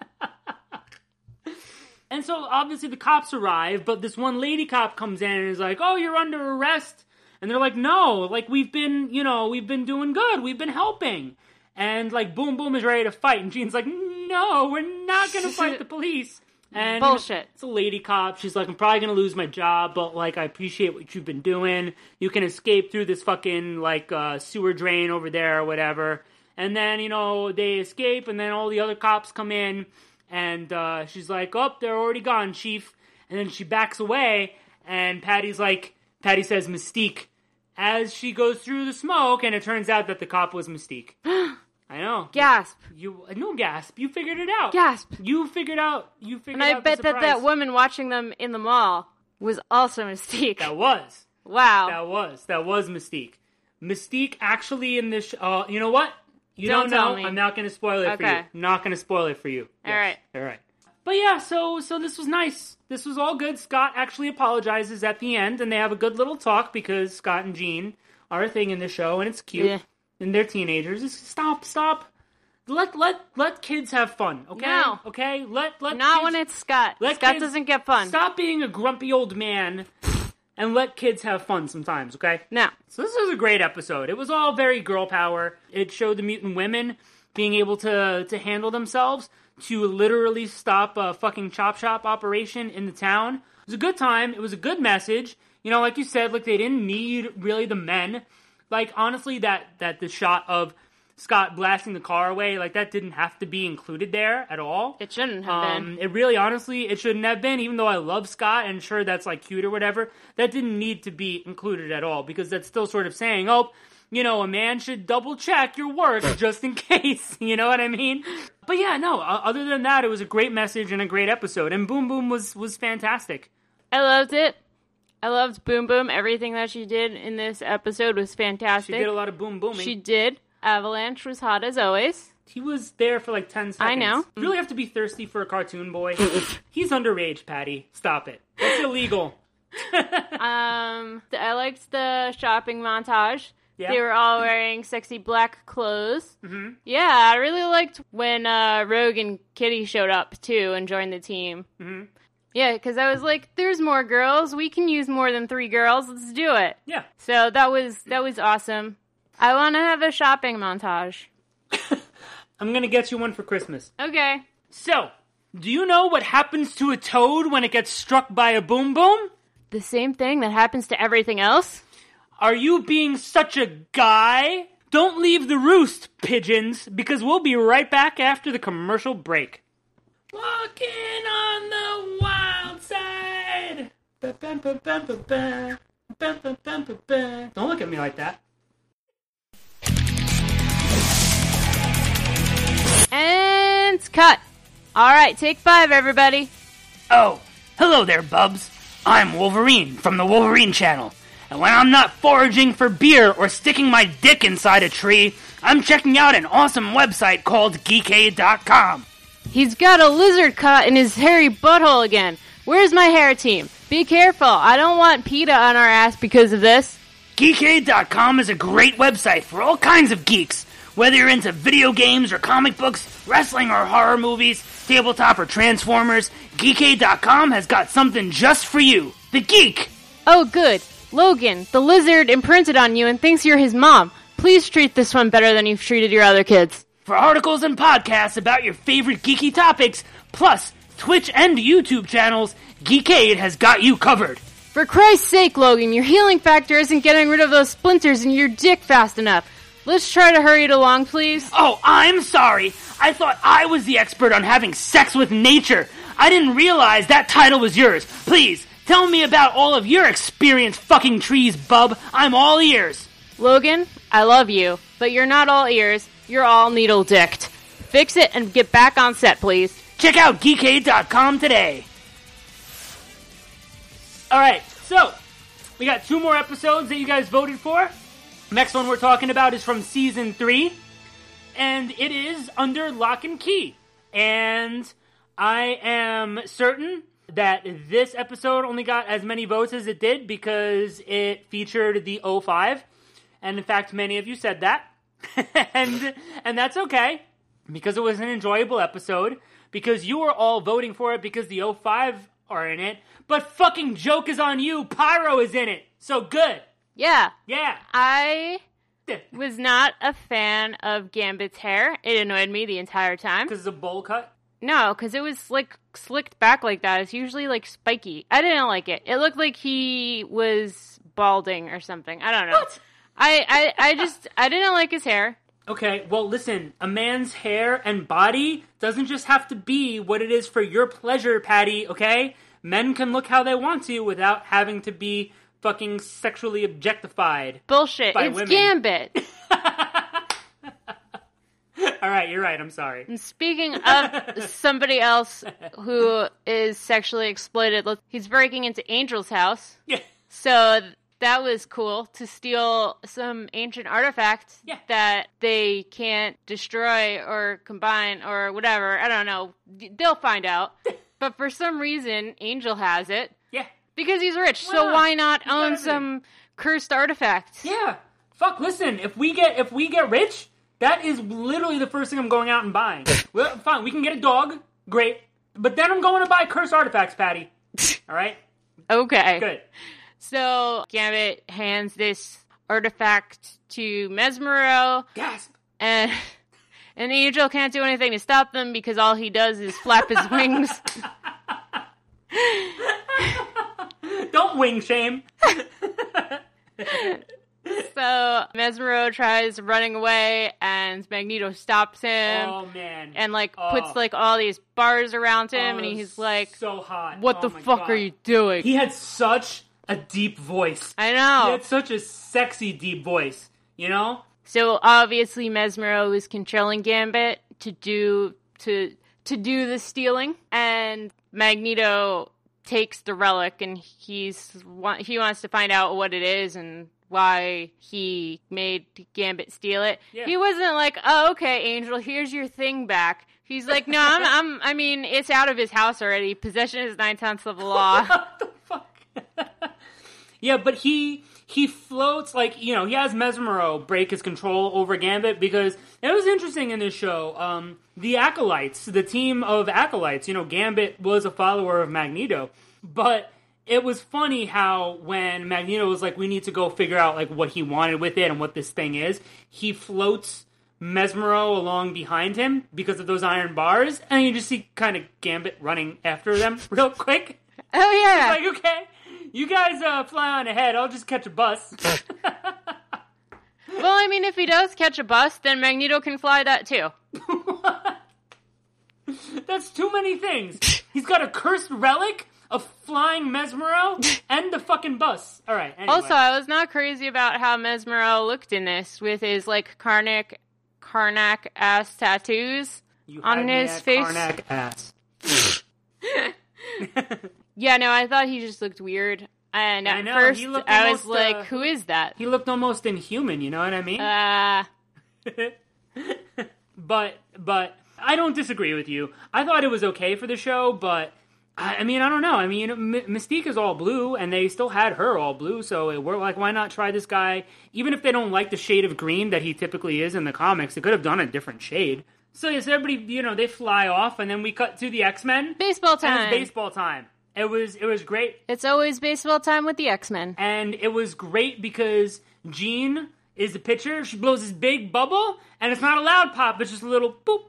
And so obviously the cops arrive, but this one lady cop comes in and is like, "Oh, you're under arrest." And they're like, "No, like we've been, you know, we've been doing good. We've been helping." And like Boom Boom is ready to fight and Jean's like, "No, we're not going to fight the police." And Bullshit. it's a lady cop. She's like, "I'm probably going to lose my job, but like I appreciate what you've been doing. You can escape through this fucking like uh, sewer drain over there or whatever." And then, you know, they escape and then all the other cops come in and uh, she's like, "Oh, they're already gone, Chief." And then she backs away, and Patty's like, Patty says, "Mystique," as she goes through the smoke, and it turns out that the cop was Mystique. [gasps] [gasps] I know. Gasp. You no gasp. You figured it out. Gasp. You figured out. You figured out. And I bet that that woman watching them in the mall was also Mystique. That was. wow. That was. That was Mystique. Mystique actually in this. Sh- uh, you know what? You Don't don't, tell know. me. I'm not going to spoil it for you. I'm not going to spoil it for you. All right. All right. But yeah, so so this was nice. This was all good. Scott actually apologizes at the end, and they have a good little talk because Scott and Jean are a thing in the show, and it's cute. Yeah. And they're teenagers. Just stop, stop. Let let let kids have fun, okay? No. Okay. Let let Not kids- when it's Scott. let Scott kids- doesn't get fun. Stop being a grumpy old man, and let kids have fun sometimes, okay? Now. So this was a great episode. It was all very girl power. It showed the mutant women being able to to handle themselves to literally stop a fucking chop shop operation in the town. It was a good time. It was a good message. You know, like you said, like they didn't need really the men. Like honestly, that that the shot of Scott blasting the car away, like that didn't have to be included there at all. It shouldn't have been. Um, it really, honestly, it shouldn't have been. Even though I love Scott and sure that's like cute or whatever, that didn't need to be included at all because that's still sort of saying, oh, you know, a man should double check your work just in [laughs] case. You know what I mean? But yeah, no. Other than that, it was a great message and a great episode, and Boom Boom was was fantastic. I loved it. I loved Boom Boom. Everything that she did in this episode was fantastic. She did a lot of boom booming. She did. Avalanche was hot as always. he was there for like ten seconds. I know. You really have to be thirsty for a cartoon boy. [laughs] He's underage, Patty. Stop it. That's illegal. [laughs] Um, I liked the shopping montage. Yeah. They were all wearing sexy black clothes. Mm-hmm. Yeah, I really liked when uh, Rogue and Kitty showed up too and joined the team. Mm-hmm. Yeah, because I was like, "There's more girls. We can use more than three girls. Let's do it." Yeah. So that was that was awesome. I want to have a shopping montage. [laughs] I'm gonna get you one for Christmas. Okay. So, do you know what happens to a toad when it gets struck by a boom boom? The same thing that happens to everything else. Are you being such a guy? Don't leave the roost, pigeons, because we'll be right back after the commercial break. Walking on the. Don't look at me like that. And cut. All right, take five, everybody. Oh, hello there, Bubs. I'm Wolverine from the Wolverine Channel. And when I'm not foraging for beer or sticking my dick inside a tree, I'm checking out an awesome website called Geekade.com. He's got a lizard caught in his hairy butthole again. Where's my hair team? Be careful. I don't want PETA on our ass because of this. Geekade.com is a great website for all kinds of geeks. Whether you're into video games or comic books, wrestling or horror movies, tabletop or Transformers, Geekade.com has got something just for you. The Geek! Oh, good. Logan, the lizard imprinted on you and thinks you're his mom. Please treat this one better than you've treated your other kids. For articles and podcasts about your favorite geeky topics, plus Twitch and YouTube channels, Geekade has got you covered. For Christ's sake, Logan, your healing factor isn't getting rid of those splinters in your dick fast enough. Let's try to hurry it along, please. Oh, I'm sorry. I thought I was the expert on having sex with nature. I didn't realize that title was yours. Please, tell me about all of your experience fucking trees, bub. I'm all ears. Logan, I love you, but you're not all ears. You're all needle dicked. Fix it and get back on set, please. Check out geekade.com today. Alright, so we got two more episodes that you guys voted for. Next one we're talking about is from season three, and it is under lock and key. And I am certain that this episode only got as many votes as it did because it featured the 05. And in fact, many of you said that. [laughs] and and that's okay because it was an enjoyable episode because you were all voting for it because the 05 are in it. But fucking joke is on you. Pyro is in it. So good. Yeah, Yeah. I was not a fan of Gambit's hair. It annoyed me the entire time. Because it's a bowl cut. No, because it was like slicked back like that. It's usually like spiky. I didn't like it. It looked like he was balding or something. I don't know. What? I, I, I just I didn't like his hair. Okay, well, listen, a man's hair and body doesn't just have to be what it is for your pleasure, Patty, okay? Men can look how they want to without having to be fucking sexually objectified. Bullshit. By it's women. Gambit. [laughs] All right, you're right, I'm sorry. And speaking of [laughs] somebody else who is sexually exploited, look, he's breaking into Angel's house. Yeah. So that was cool to steal some ancient artifact Yeah. that they can't destroy or combine or whatever. I don't know. They'll find out. [laughs] but for some reason, Angel has it Yeah. because he's rich. Why so not? why not He's own some cursed artifact? Yeah. Fuck, listen, if we get if we get rich, that is literally the first thing I'm going out and buying. [laughs] well, fine, we can get a dog. Great. But then I'm going to buy cursed artifacts, Patty. [laughs] All right? Okay. Good. So Gambit hands this artifact to Mesmero, Gasp. and and Angel can't do anything to stop them because all he does is flap his [laughs] wings. Don't wing shame. So Mesmero tries running away, and Magneto stops him. oh man. and like Oh. puts like all these bars around him, Oh, and he's like, so hot. "What Oh the fuck God. are you doing?" He had such a deep voice. I He know. had such a sexy deep voice. You know? So obviously Mesmero is controlling Gambit to do to to do the stealing, and Magneto takes the relic, and he's he wants to find out what it is and why he made Gambit steal it. Yeah. He wasn't like, "Oh, okay, Angel, here's your thing back." He's like, "No, I'm, I'm I mean, it's out of his house already. Possession is nine tenths of the law." [laughs] what the fuck? yeah, but he he floats like you know he has Mesmero break his control over Gambit because it was interesting in this show. Um, the acolytes, the team of acolytes, you know, Gambit was a follower of Magneto, but it was funny how when Magneto was like, "We need to go figure out like what he wanted with it and what this thing is," he floats. Mesmero along behind him because of those iron bars, and you just see kind of Gambit running after them [laughs] real quick oh yeah. like, okay, you guys uh, fly on ahead. I'll just catch a bus. [laughs] Well, I mean, if he does catch a bus, then Magneto can fly that too. [laughs] That's too many things. He's got a cursed relic, a flying Mesmero, [laughs] and the fucking bus. All right. Anyway. Also, I was not crazy about how Mesmero looked in this with his like Karnak, Karnak ass tattoos. You on his face. Karnak ass. Yeah, no, I thought he just looked weird. And I at know, first, he looked I was almost, like, uh, "Who is that?" he looked almost inhuman. You know what I mean? Uh, [laughs] but but I don't disagree with you. I thought it was okay for the show, but I, I mean I don't know. I mean M- Mystique is all blue, and they still had her all blue, so it, we're like, why not try this guy? Even if they don't like the shade of green that he typically is in the comics, they could have done a different shade. So yes, everybody you know they fly off, and then we cut to the X Men. baseball time. it's baseball time. It was it was great. It's always baseball time with the X Men. and it was great because Jean is the pitcher. She blows this big bubble, and it's not a loud pop; it's just a little boop.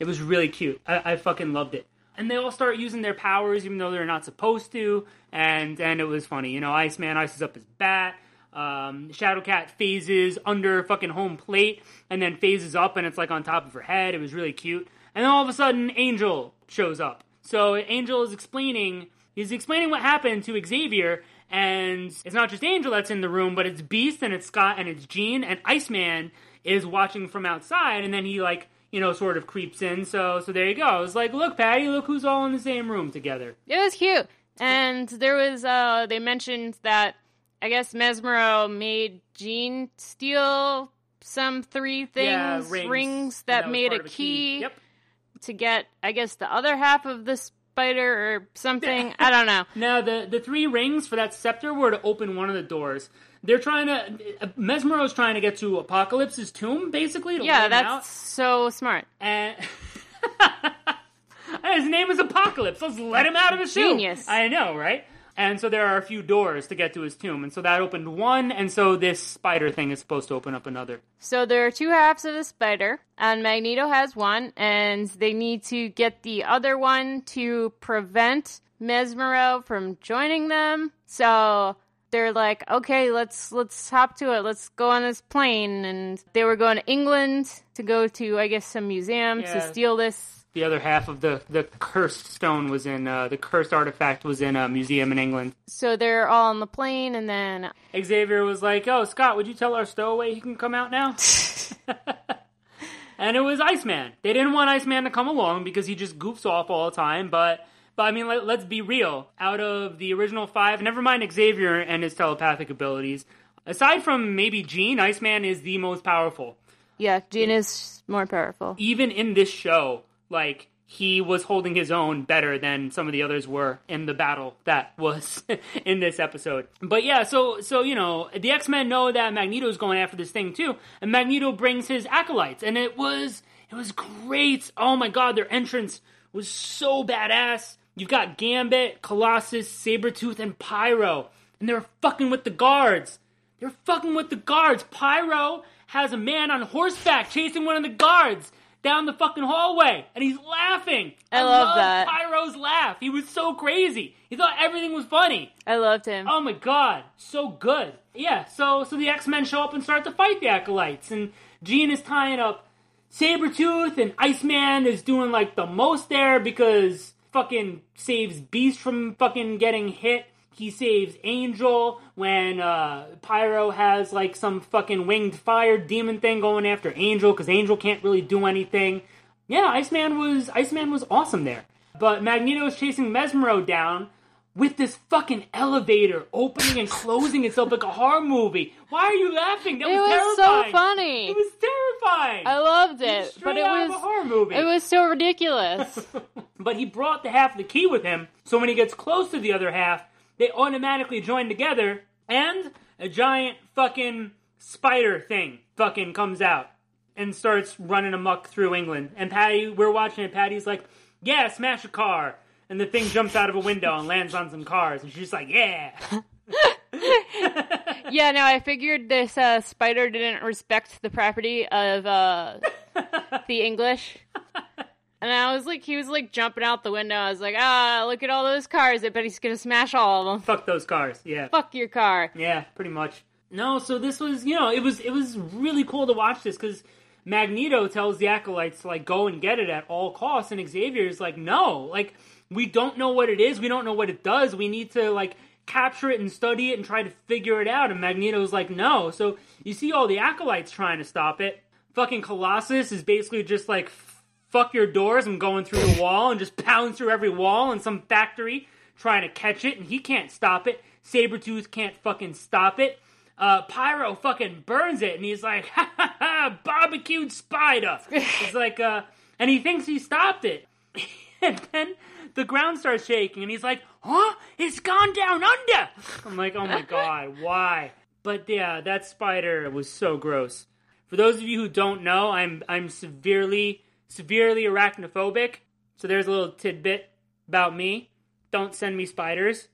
It was really cute. I, I fucking loved it. And they all start using their powers, even though they're not supposed to. And and it was funny. You know, Iceman ices up his bat. Um, Shadowcat phases under fucking home plate, and then phases up, and it's like on top of her head. It was really cute. And then all of a sudden, Angel shows up. So Angel is explaining. He's explaining what happened to Xavier, and it's not just Angel that's in the room, but it's Beast and it's Scott and it's Jean and Iceman is watching from outside, and then he like you know sort of creeps in. So so there you go. I was like, look, Patty, look who's all in the same room together. It was cute. And there was uh they mentioned that I guess Mesmero made Jean steal some three things, yeah, rings, that, And was made a of key, Yep. to get I guess the other half of the spider or something. I don't know. [laughs] Now the the three rings for that scepter were to open one of the doors. They're trying to uh, Mesmero's trying to get to Apocalypse's tomb, basically. To Yeah, that's out. so smart. and [laughs] his name is Apocalypse. Let's let him out of his tomb. Genius. I know, right? And so there are a few doors to get to his tomb, and so that opened one, and so this spider thing is supposed to open up another. So there are two halves of the spider, and Magneto has one, and they need to get the other one to prevent Mesmero from joining them. So they're like, okay, let's let's hop to it. Let's go on this plane. And they were going to England to go to, I guess, some museum Yeah. to steal this. The other half of the the cursed stone was in uh, the cursed artifact was in a museum in England. So they're all on the plane, and then Xavier was like, "Oh, Scott, would you tell our stowaway he can come out now?" [laughs] and it was Iceman. They didn't want Iceman to come along because he just goofs off all the time. But, but I mean, let, let's be real. Out of the original five, never mind Xavier and his telepathic abilities. Aside from maybe Jean, Iceman is the most powerful. yeah, Jean is more powerful. Even in this show, like he was holding his own better than some of the others were in the battle that was [laughs] in this episode. But yeah, so so you know, the X-Men know that Magneto's going after this thing too, and Magneto brings his acolytes and it was it was great. Oh my god, their entrance was so badass. You've got Gambit, Colossus, Sabretooth, and Pyro, and they're fucking with the guards. They're fucking with the guards. Pyro has a man on horseback chasing one of the guards. Down the fucking hallway and he's laughing. I love that. Pyro's laugh. He was so crazy. He thought everything was funny. I loved him. Oh my god, so good. Yeah, so so the X Men show up and start to fight the acolytes, and Jean is tying up Sabretooth, and Iceman is doing like the most there because fucking saves Beast from fucking getting hit. He saves Angel when uh, Pyro has like some fucking winged fire demon thing going after Angel because Angel can't really do anything. Yeah, Iceman was Iceman was awesome there. But Magneto is chasing Mesmero down with this fucking elevator opening and closing itself like a horror movie. Why are you laughing? That it was, was so funny. It was terrifying. I loved It it, but it out of was a horror movie. it was so ridiculous. [laughs] but he brought the half of the key with him, so when he gets close to the other half, they automatically join together, and a giant fucking spider thing fucking comes out and starts running amok through England. And Patty, we're watching it. Patty's like, "Yeah, smash a car." And the thing jumps out of a window and lands on some cars, and she's like, "Yeah." [laughs] yeah, no, I figured this uh, spider didn't respect the property of uh, [laughs] the English. And I was like, he was like jumping out the window. I was like, ah, look at all those cars. I bet he's gonna smash all of them. Fuck those cars. Yeah. Fuck your car. Yeah, pretty much. No, so this was, you know, it was it was really cool to watch this because Magneto tells the acolytes to like go and get it at all costs, and Xavier's like, no, like we don't know what it is, we don't know what it does, we need to like capture it and study it and try to figure it out. And Magneto's like, no. So you see all the acolytes trying to stop it. Fucking Colossus is basically just like, fuck your doors, I'm going through the wall and just pounds through every wall in some factory trying to catch it, and he can't stop it. Sabretooth can't fucking stop it. Uh, Pyro fucking burns it, and he's like, [laughs] ha ha ha, barbecued spider. [laughs] He's like, uh, and he thinks he stopped it. [laughs] and then the ground starts shaking, and he's like, huh? It's gone down under. I'm like, oh my god, why? But yeah, that spider was so gross. For those of you who don't know, I'm I'm severely severely arachnophobic. So there's a little tidbit about me. Don't send me spiders,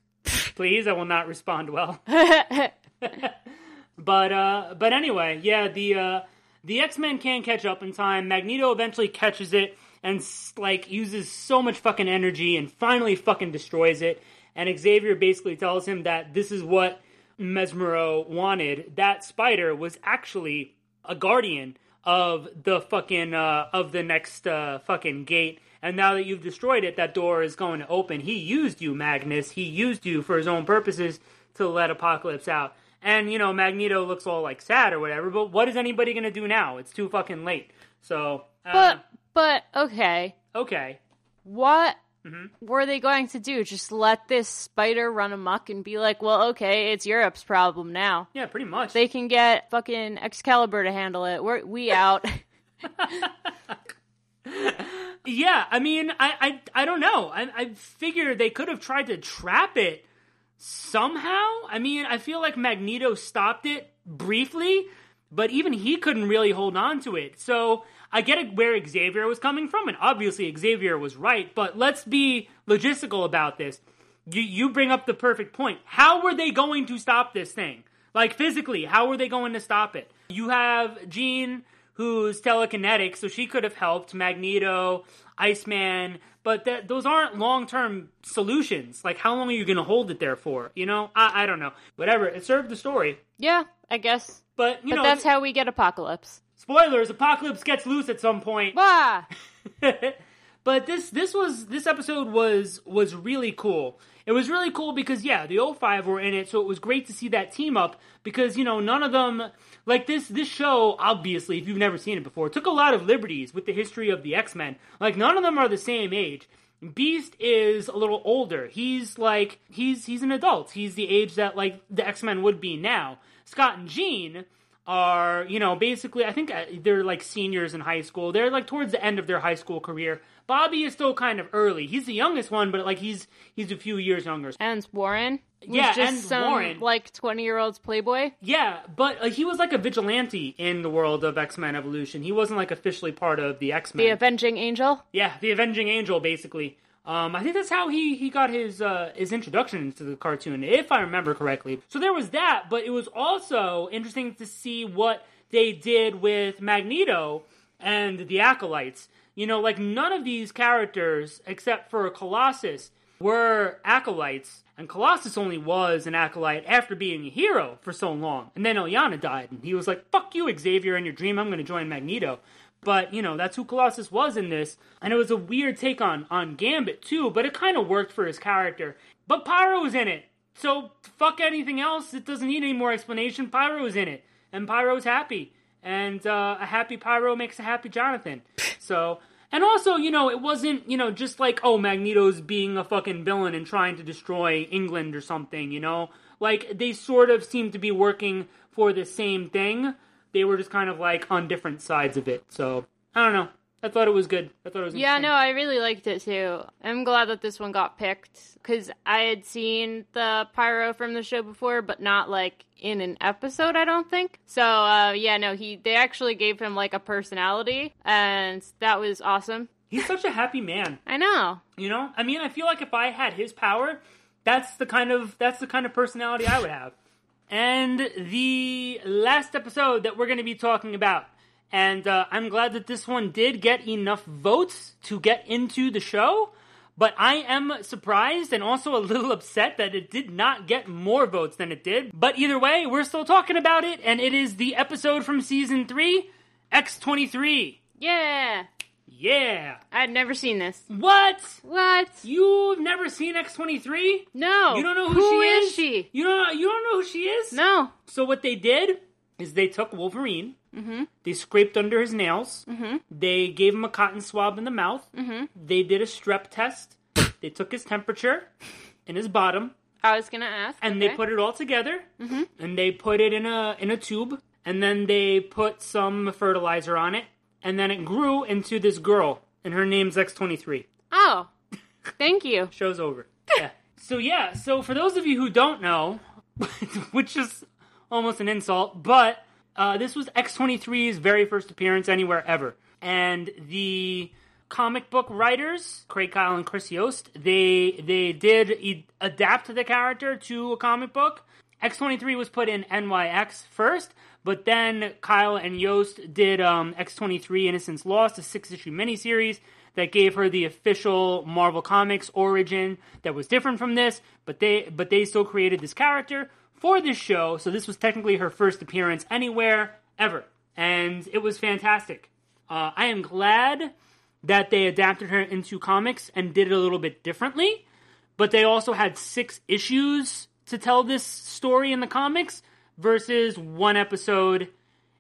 please. I will not respond well. [laughs] [laughs] but uh, but anyway, yeah, the uh, the X Men can't catch up in time. Magneto eventually catches it and like uses so much fucking energy and finally fucking destroys it. And Xavier basically tells him that this is what Mesmero wanted. That spider was actually a guardian of the fucking uh, of the next uh, fucking gate. And now that you've destroyed it, that door is going to open. He used you, Magnus. He used you for his own purposes to let Apocalypse out. And you know, Magneto looks all like sad or whatever. But what is anybody gonna do now? It's too fucking late. So, uh, But but okay, okay, what Mm-hmm. were they going to do? Just let this spider run amok and be like, well, okay, it's Europe's problem now. yeah, pretty much. They can get fucking Excalibur to handle it. We're we out. [laughs] Yeah, I mean, I I, I don't know. I, I figure they could have tried to trap it somehow. I mean, I feel like Magneto stopped it briefly, but even he couldn't really hold on to it. So I get where Xavier was coming from, and obviously Xavier was right. But let's be logistical about this. You you bring up the perfect point. How were they going to stop this thing? Like physically, how were they going to stop it? You have Jean who's telekinetic, so she could have helped Magneto, Iceman, but that those aren't long term solutions. Like, how long are you going to hold it there for? You know, I, I don't know. Whatever, it served the story. yeah, I guess. But you But know, that's how we get Apocalypse. Spoilers: Apocalypse gets loose at some point. Wah! [laughs] but this this was this episode was was really cool. It was really cool because yeah, the 05 were in it, so it was great to see that team up because you know none of them like this this show obviously if you've never seen it before took a lot of liberties with the history of the X-Men. Like none of them are the same age. Beast is a little older. He's like he's he's an adult. He's the age that like the X-Men would be now. Scott and Jean are, you know, basically, I think uh, they're like seniors in high school. They're like towards the end of their high school career. Bobby is still kind of early. He's the youngest one, but like he's he's a few years younger. And Warren. Yeah, just and some, Warren. like twenty year old's playboy. Yeah, but uh, he was like a vigilante in the world of X Men Evolution. He wasn't like officially part of the X Men. The Avenging Angel. Yeah, the Avenging Angel, basically. Um, I think that's how he, he got his uh, his introduction into the cartoon, if I remember correctly. So there was that, but it was also interesting to see what they did with Magneto and the Acolytes. You know, like none of these characters, except for Colossus, were acolytes. And Colossus only was an acolyte after being a hero for so long. And then Illyana died, and he was like, fuck you, Xavier, in your dream, I'm going to join Magneto. But, you know, that's who Colossus was in this. And it was a weird take on, on Gambit, too, but it kind of worked for his character. But Pyro's in it. So, fuck anything else. It doesn't need any more explanation. Pyro's in it. And Pyro's happy. And uh, a happy Pyro makes a happy Jonathan. So, and also, you know, it wasn't, you know, just like, oh, Magneto's being a fucking villain and trying to destroy England or something, you know? Like, they sort of seem to be working for the same thing. They were just kind of like on different sides of it. So, I don't know. I thought it was good. I thought it was Yeah, no, I really liked it too. I'm glad that this one got picked because I had seen the pyro from the show before, but not like in an episode. I don't think so. Uh, yeah, no, he they actually gave him like a personality, and that was awesome. He's such a happy man. [laughs] I know. You know? I mean, I feel like if I had his power, that's the kind of that's the kind of personality I would have. And the last episode that we're going to be talking about, and uh, I'm glad that this one did get enough votes to get into the show. But I am surprised and also a little [laughs] upset that it did not get more votes than it did. But either way, we're still talking about it, and it is the episode from season 3, X23. Yeah, Yeah. I'd never seen this. What? What? You've never seen X23? No. You don't know who, Who she is is? she? You don't you don't know who she is? No. So what they did is they took Wolverine, Mm-hmm. they scraped under his nails, Mm-hmm. they gave him a cotton swab in the mouth, Mm-hmm. they did a strep test, they took his temperature and his bottom, I was gonna ask. and okay. Mm-hmm. they put it all together, and they put it in a in a tube, and then they put some fertilizer on it, and then it grew into this girl, and her name's X23. Oh, thank you. [laughs] Show's over. Yeah. so yeah, so for those of you who don't know, [laughs] which is almost an insult, but uh, this was X23's very first appearance anywhere ever. And the comic book writers, Craig Kyle and Chris Yost, they they did e- adapt the character to a comic book. X23 was put in NYX first, but then Kyle and Yost did um, X23 Innocence Lost, a six issue miniseries that gave her the official Marvel Comics origin that was different from this, but they but they still created this character for this show, so this was technically her first appearance anywhere ever, and it was fantastic. Uh, I am glad that they adapted her into comics and did it a little bit differently, but they also had six issues to tell this story in the comics versus one episode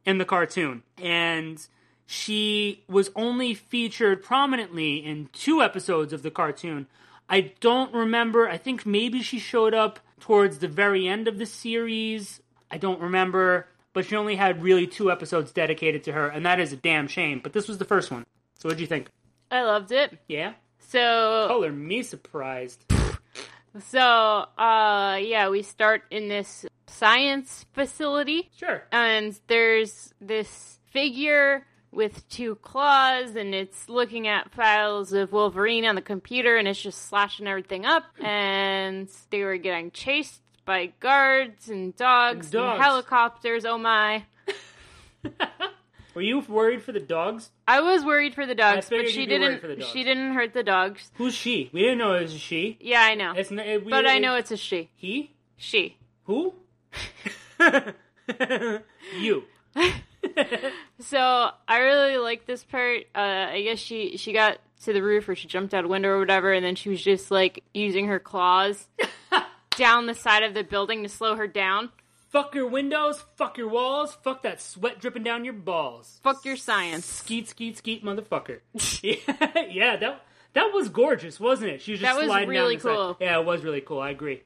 in the cartoon. And she was only featured prominently in two episodes of the cartoon. I don't remember. I think maybe she showed up towards the very end of the series. I don't remember. But she only had really two episodes dedicated to her, and that is a damn shame. But this was the first one. So what'd you think? I loved it. Yeah? So Color me surprised. So, uh, yeah, we start in this science facility, Sure. and there's this figure with two claws, and it's looking at files of Wolverine on the computer, and it's just slashing everything up. [clears throat] And they were getting chased by guards and dogs and, Dogs. helicopters. Oh my. [laughs] Were you worried for the dogs? I was worried for the dogs, figured but she you'd be worried didn't. for the dogs. She didn't hurt the dogs. Who's she? We didn't know it was a she. Yeah, I know, It's, n- it, we, but I know it's a she. he. She. Who? [laughs] you. [laughs] So I really like this part. Uh, I guess she she got to the roof or she jumped out a window or whatever, and then she was just like using her claws [laughs] down the side of the building to slow her down. Fuck your windows. Fuck your walls. Fuck that sweat dripping down your balls. Fuck your science. Skeet, skeet, skeet, motherfucker. [laughs] yeah, yeah, that that was gorgeous, wasn't it? She was just That was sliding really down the side. cool. Yeah, it was really cool. I agree.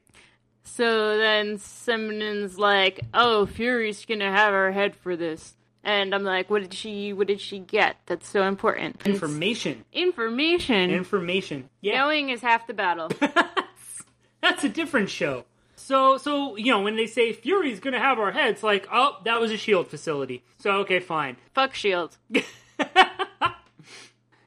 So then Simon's like, "Oh, Fury's gonna have her head for this," and I'm like, "What did she? What did she get? That's so important. It's- Information, Information. information. Yeah, Knowing is half the battle. [laughs] that's a different show. So, so you know, when they say Fury's gonna have our heads, like, oh, that was a Shield facility. So, okay, fine. [laughs] Fuck Shield.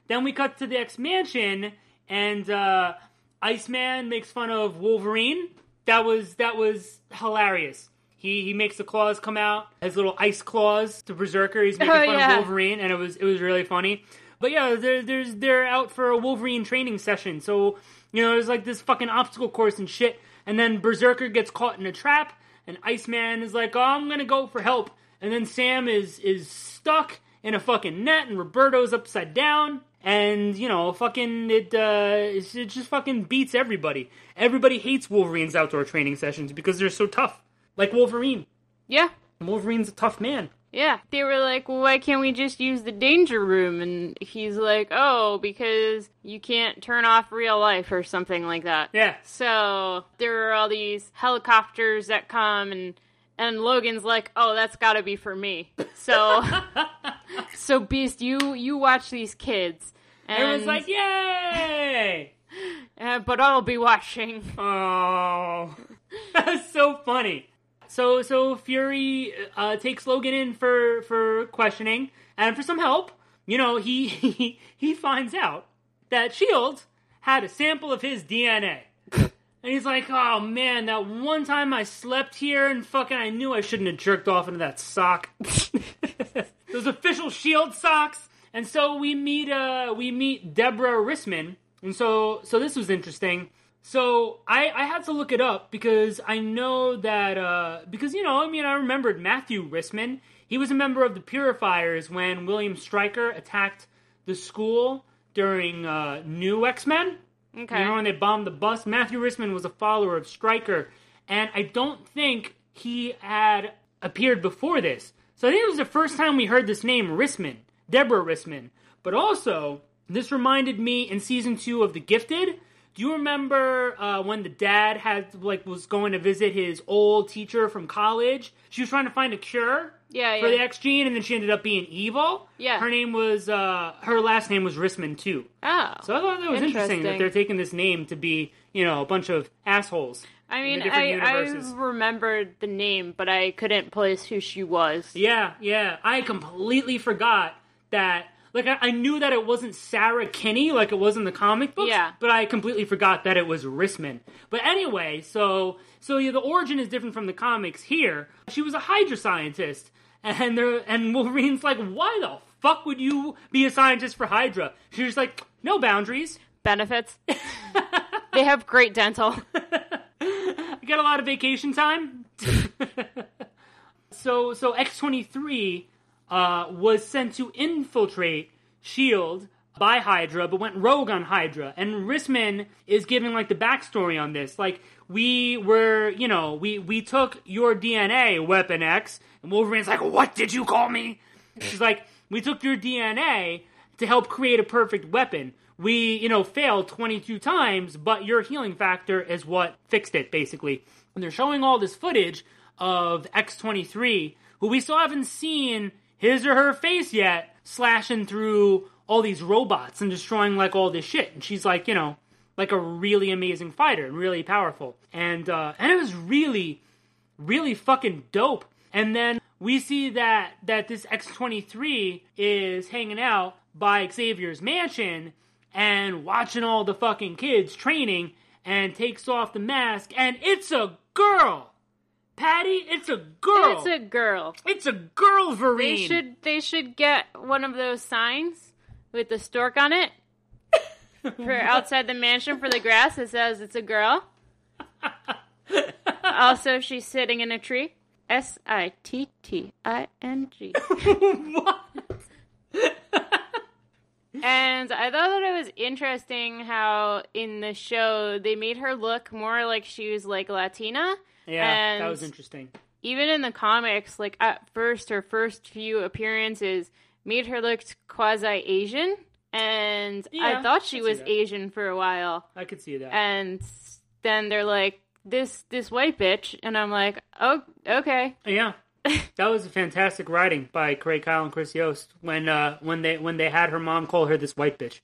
Then we cut to the X Mansion, and uh, Iceman makes fun of Wolverine. That was that was hilarious. He He makes the claws come out, his little ice claws to Berzerker. He's making Oh, fun yeah. of Wolverine, and it was it was really funny. But yeah, they're, there's they're out for a Wolverine training session. So you know, there's like this fucking obstacle course and shit. And then Berzerker gets caught in a trap, and Iceman is like, "Oh, I'm gonna go for help." And then Sam is is stuck in a fucking net, and Roberto's upside down. And you know, fucking it, uh, it just fucking beats everybody. Everybody hates Wolverine's outdoor training sessions because they're so tough. Like Wolverine. Yeah. Wolverine's a tough man. Yeah. They were like, well, why can't we just use the danger room? And he's like, oh, because you can't turn off real life or something like that. Yeah. So there are all these helicopters that come and and Logan's like, "Oh, that's got to be for me." So [laughs] so Beast, you you watch these kids. And Everyone's like, "Yay!" [laughs] uh, but I'll be watching. Oh, [laughs] that's so funny. So so Fury uh, takes Logan in for for questioning and for some help. You know, he [laughs] he, he finds out that Shield had a sample of his DNA. And he's like, "Oh man, that one time I slept here and fucking I knew I shouldn't have jerked off into that sock. [laughs] Those official Shield socks." And so we meet uh we meet Deborah Risman. And so so this was interesting. So I, I had to look it up because I know that uh, because you know I mean I remembered Matthew Risman. He was a member of the Purifiers when William Stryker attacked the school during uh, New X Men. Okay. You know when they bombed the bus. Matthew Risman was a follower of Stryker, and I don't think he had appeared before this. So I think it was the first time we heard this name, Risman, Deborah Risman. But also, this reminded me in season two of The Gifted. Do you remember uh, when the dad had like was going to visit his old teacher from college? She was trying to find a cure Yeah, for yeah. the X gene, and then she ended up being evil. Yeah. her name was uh, her last name was Risman too. Oh. So I thought that was interesting that they're taking this name to be, you know, a bunch of assholes. I mean, I, I remembered the name, but I couldn't place who she was. Yeah, yeah. I completely forgot that. Like, I, I knew that it wasn't Sarah Kinney like it was in the comic books. Yeah. But I completely forgot that it was Risman. But anyway, so so yeah, the origin is different from the comics. Here, she was a Hydra scientist, and there and Wolverine's like, why the fuck would you be a scientist for Hydra? She's like, no boundaries. Benefits. [laughs] they have great dental. [laughs] You got a lot of vacation time. [laughs] so so X twenty three uh, was sent to infiltrate Shield by Hydra, but went rogue on Hydra. And Risman is giving like the backstory on this. Like we were, you know, we we took your DNA, Weapon X, and Wolverine's like, "What did you call me?" She's like, "We took your DNA to help create a perfect weapon." We, you know, failed 22 times, but your healing factor is what fixed it, basically. And they're showing all this footage of X23, who we still haven't seen his or her face yet, slashing through all these robots and destroying like all this shit. And she's like, you know, like a really amazing fighter and really powerful. And uh, and it was really, really fucking dope. And then we see that that this X23 is hanging out by Xavier's mansion and watching all the fucking kids training and takes off the mask and it's a girl. Patty, it's a girl. It's a girl. It's a girl, Vereen. They should they should get one of those signs with the stork on it [laughs] for outside the mansion for the grass that says it's a girl. [laughs] also, she's sitting in a tree. S I T T I N G. [laughs] what? And I thought that it was interesting how in the show they made her look more like she was like Latina. Yeah, that was interesting. even in the comics, like at first, her first few appearances made her look quasi Asian, and Yeah, I thought she see was that. Asian for a while. I could see that. And then they're like, "This this white bitch," and I'm like, "Oh, okay." Yeah, [laughs] that was a fantastic writing by Craig Kyle and Chris Yost when uh, when they when they had her mom call her this white bitch.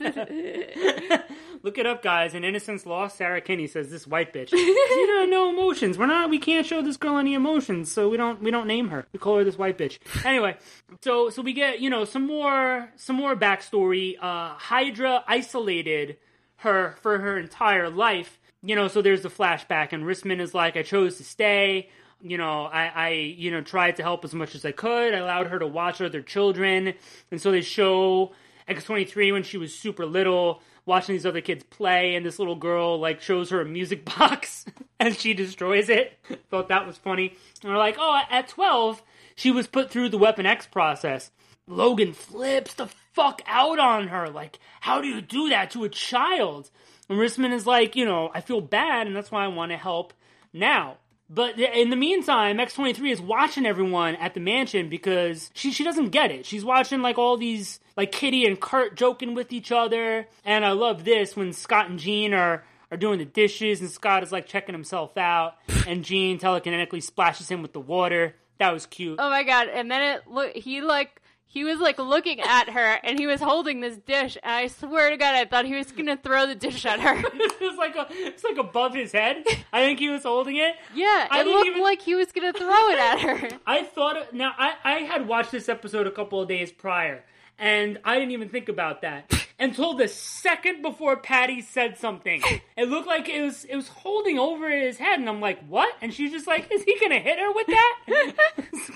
[laughs] Look it up, guys. In Innocence Lost, Sarah Kinney says this white bitch. [laughs] you know, no emotions. We're not. We can't show this girl any emotions, so we don't. We don't name her. We call her this white bitch. Anyway, so so we get you know some more some more backstory. Uh, Hydra isolated her for her entire life. You know, so there's the flashback, and Risman is like, I chose to stay. You know, I, I, you know, tried to help as much as I could. I allowed her to watch other children. And so they show X23 when she was super little, watching these other kids play, and this little girl, like, shows her a music [laughs] box and she destroys it. Thought that was funny. And we're like, oh, at 12, she was put through the Weapon X process. Logan flips the fuck out on her. Like, how do you do that to a child? And Risman is like, you know, I feel bad, and that's why I want to help now. But in the meantime, X23 is watching everyone at the mansion because she, she doesn't get it. She's watching like all these, like Kitty and Kurt joking with each other. And I love this when Scott and Jean are, are doing the dishes and Scott is like checking himself out and Jean telekinetically splashes him with the water. That was cute. Oh my god! And then it look he like he was like looking at her and he was holding this dish and I swear to God I thought he was gonna throw the dish at her. [laughs] it's like a, it's like above his head. I think he was holding it. Yeah, I it looked even- like he was gonna throw it at her. [laughs] I thought now I, I had watched this episode a couple of days prior, and I didn't even think about that [laughs] until the second before Patty said something. It looked like it was it was holding over his head, and I'm like, what? And she's just like, is he gonna hit her with that?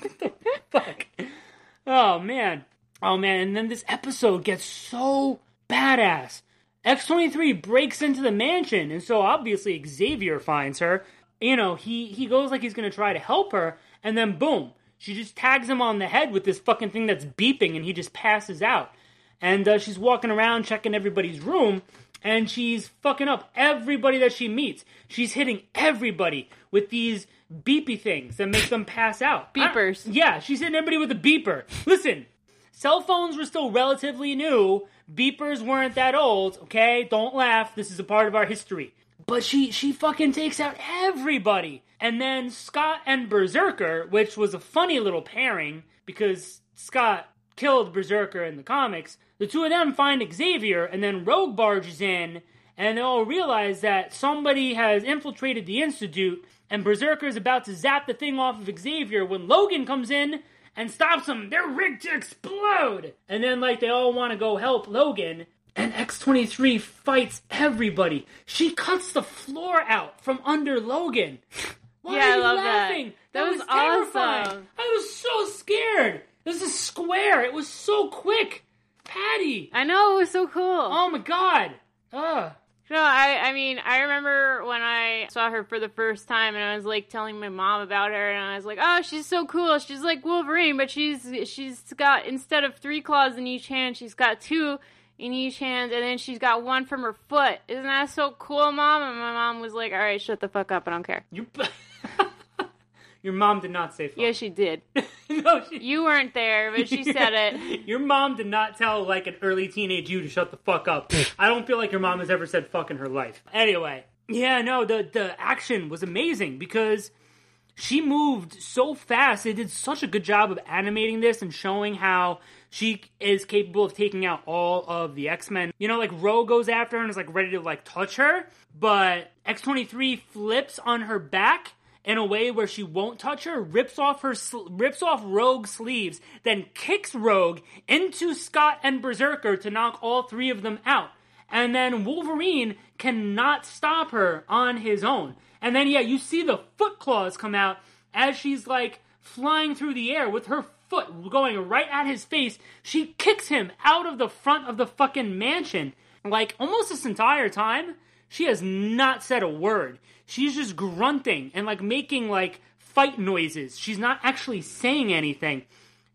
what the fuck? Oh man, oh man, and then this episode gets so badass. X23 breaks into the mansion, and so obviously Xavier finds her. You know, he, he goes like he's gonna try to help her, and then boom, she just tags him on the head with this fucking thing that's beeping, and he just passes out. And uh, she's walking around checking everybody's room, and she's fucking up everybody that she meets. She's hitting everybody with these beepy things that make them pass out. Beepers. yeah, she's hitting everybody with a beeper. Listen, cell phones were still relatively new. Beepers weren't that old, okay? Don't laugh. This is a part of our history. But she she fucking takes out everybody. And then Scott and Berzerker, which was a funny little pairing because Scott killed Berzerker in the comics. The two of them find Xavier and then Rogue barges in and they all realize that somebody has infiltrated the Institute and Berzerker is about to zap the thing off of Xavier when Logan comes in and stops him. They're rigged to explode! And then, like, they all want to go help Logan. And X23 fights everybody. She cuts the floor out from under Logan. Why Yeah, are I you love that. laughing? That was terrifying. awesome. I was so scared. This is square. It was so quick. Patty. I know it was so cool. Oh my god. Ugh. No, I I mean I remember when I saw her for the first time and I was like telling my mom about her and I was like, oh, she's so cool. She's like Wolverine, but she's she's got instead of three claws in each hand, she's got two in each hand, and then she's got one from her foot. Isn't that so cool, mom? And my mom was like, all right, shut the fuck up. I don't care. You. [laughs] Your mom did not say fuck. Yeah, she did. [laughs] no, she, You weren't there, but she said it. [laughs] Your mom did not tell like an early teenage you to shut the fuck up. I don't feel like your mom has ever said fuck in her life. Anyway, yeah, no, the the action was amazing because she moved so fast. They did such a good job of animating this and showing how she is capable of taking out all of the X Men. You know, like Rogue goes after her and is like ready to like touch her, but X twenty three flips on her back in a way where she won't touch her, rips off her rips off Rogue's sleeves, then kicks Rogue into Scott and Berzerker to knock all three of them out. And then Wolverine cannot stop her on his own. And then yeah, you see the foot claws come out as she's like flying through the air with her foot going right at his face. She kicks him out of the front of the fucking mansion. Like almost this entire time, she has not said a word. She's just grunting and like making like fight noises. She's not actually saying anything.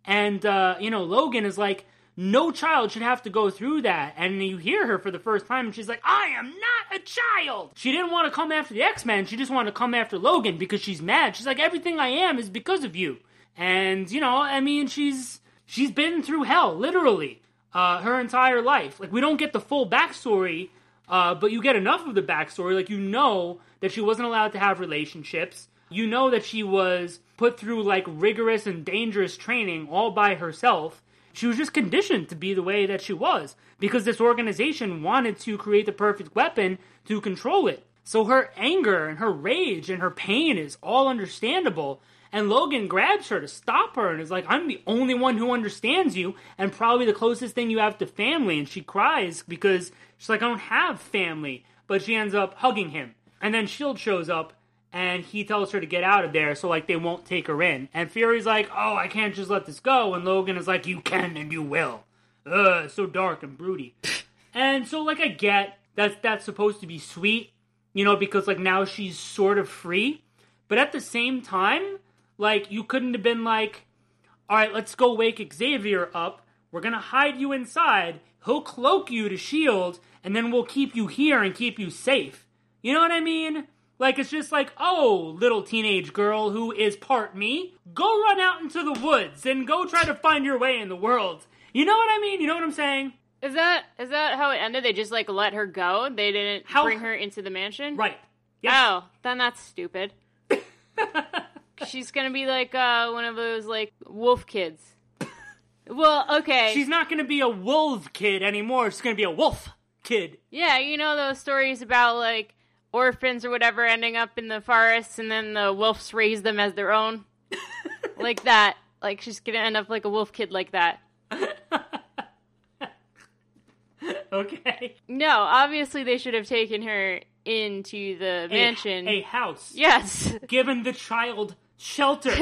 And uh, you know, Logan is like, no child should have to go through that. And you hear her for the first time, and she's like, I am not a child. She didn't want to come after the X Men. She just wanted to come after Logan because she's mad. She's like, everything I am is because of you. And you know, I mean, she's she's been through hell, literally, uh, her entire life. Like we don't get the full backstory, uh, but you get enough of the backstory. Like you know that she wasn't allowed to have relationships. You know that she was put through like rigorous and dangerous training all by herself. She was just conditioned to be the way that she was because this organization wanted to create the perfect weapon to control it. So her anger and her rage and her pain is all understandable. And Logan grabs her to stop her and is like, I'm the only one who understands you and probably the closest thing you have to family. And she cries because she's like, I don't have family. But she ends up hugging him. And then S.H.I.E.L.D. shows up and he tells her to get out of there so like they won't take her in. And Fury's like, "Oh, I can't just let this go." And Logan is like, "You can and you will." Ugh, it's so dark and broody. [laughs] and so like I get that that's supposed to be sweet, you know, because like now she's sort of free. But at the same time, like you couldn't have been like, "All right, let's go wake Xavier up. We're going to hide you inside. He'll cloak you to shield and then we'll keep you here and keep you safe." You know what I mean? Like it's just like, oh, little teenage girl who is part me, go run out into the woods and go try to find your way in the world. You know what I mean? You know what I'm saying? Is that is that how it ended? They just like let her go. They didn't How- bring her into the mansion. Right. Yeah. Oh, then that's stupid. [laughs] She's gonna be like uh, one of those like wolf kids. Well, okay. She's not to be a wolf kid anymore. She's to be a wolf kid. Yeah, you know those stories about like orphans or whatever ending up in the forests and then the wolves raise them as their own. [laughs] like that. Like she's gonna end up like a wolf kid like that. [laughs] Okay. No, obviously they should have taken her into the mansion. A, house. yes. [laughs] Given the child shelter.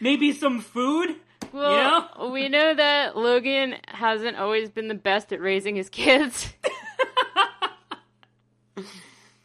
Maybe some food. Well, Yeah? we know that Logan hasn't always been the best at raising his kids.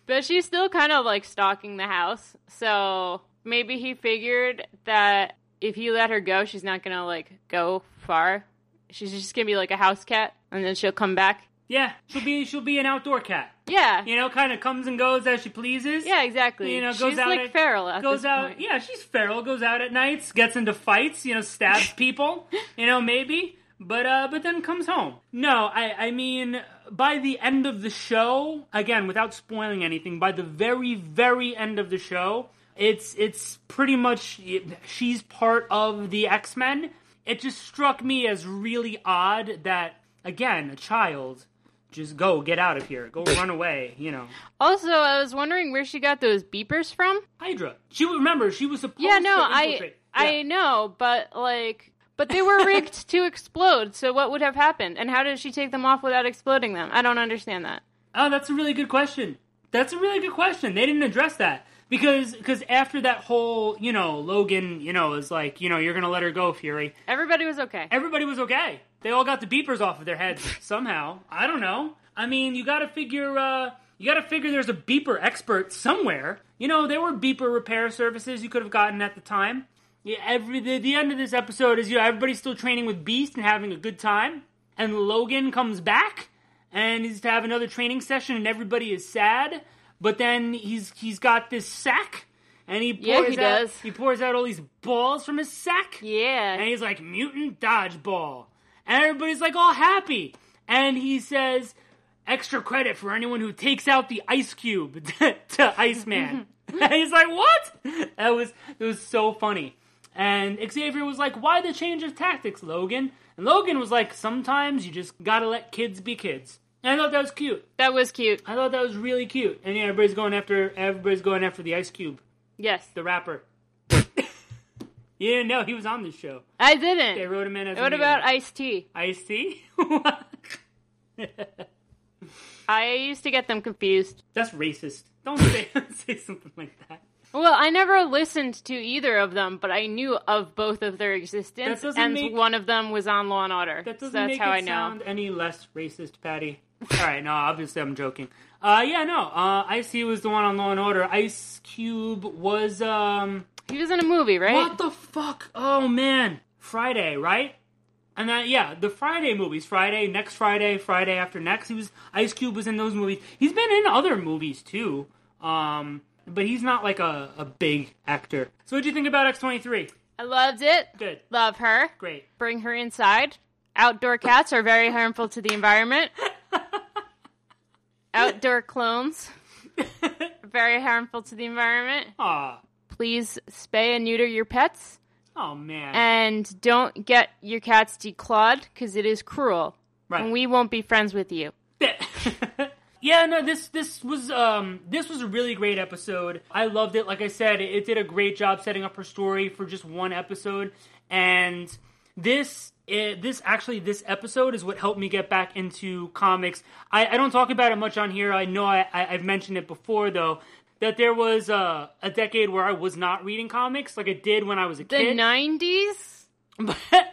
But she's still kind of like stalking the house. So maybe he figured that if he let her go, she's not gonna like go far. She's just gonna be like a house cat and then she'll come back. Yeah, she'll be she'll be an outdoor cat. Yeah. You know, kind of comes and goes as she pleases. Yeah, exactly. You know, goes she's out like at- feral at goes out. point. Yeah, she's feral. Goes out at nights, gets into fights. You know, stabs [laughs] people. you know, maybe. But uh, but then comes home. No, I I mean, by the end of the show, again, without spoiling anything, by the very very end of the show, it's it's pretty much she's part of the X Men. It just struck me as really odd that again, a child. Just go, get out of here. Go run away, you know. Also, I was wondering where she got those beepers from. Hydra. She remember she was supposed Yeah, no, to I infiltrate. I know, but like, but they were rigged [laughs] to explode. So what would have happened? And how did she take them off without exploding them? I don't understand that. Oh, that's a really good question. That's a really good question. They didn't address that because because after that whole you know Logan you know is like you know you're gonna let her go Fury. Everybody was okay. Everybody was okay. They all got the beepers off of their heads [laughs] somehow. I don't know. I mean, you got to figure. uh You got to figure there's a beeper expert somewhere. You know, there were beeper repair services you could have gotten at the time. Yeah, every the, the end of this episode is you know everybody's still training with Beast and having a good time, and Logan comes back and he's to have another training session, and everybody is sad. But then he's he's got this sack, and he pours Yeah, he out does. he pours out all these balls from his sack. Yeah. And he's like, mutant dodgeball. And everybody's like all happy. And he says, extra credit for anyone who takes out the ice cube [laughs] to Iceman. [laughs] and he's like, what? That was, it was so funny. And Xavier was like, why the change of tactics, Logan? And Logan was like, sometimes you just gotta let kids be kids. And I thought that was cute. that was cute. I thought that was really cute. And yeah, everybody's going after, everybody's going after the ice cube, Yes. the rapper. you didn't know he was on this show. I didn't. They wrote him in as a What about Ice T? Ice T? [laughs] I used to get them confused. That's racist. Don't [laughs] say, say something like that. Well, I never listened to either of them, but I knew of both of their existence, and make- one of them was on Law and Order. That doesn't that's make how it I know. sound any less racist, Patty. All right, no, obviously I'm joking. Uh, yeah, no, uh, Ice T was the one on Law and Order. Ice Cube was um, He was in a movie, right? what the fuck? Oh man, Friday, right? And then yeah, the Friday movies. Friday, next Friday, Friday after next. He was Ice Cube was in those movies. He's been in other movies too. Um, but he's not like a, a big actor. So what do you think about X twenty three? I loved it. Good, Love her. great. Bring her inside. Outdoor cats are very harmful to the environment. [laughs] Outdoor clones very harmful to the environment. Aw, Please spay and neuter your pets oh man. and don't get your cats declawed because it is cruel. Right. And we won't be friends with you. [laughs] yeah, no, this this was um this was a really great episode. I loved it. Like I said, it, did a great job setting up her story for just one episode, and this it, this actually this episode is what helped me get back into comics. I, I don't talk about it much on here. I know I, I I've mentioned it before though. that there was uh, a decade where I was not reading comics like I did when I was a kid. The nineties? but [laughs]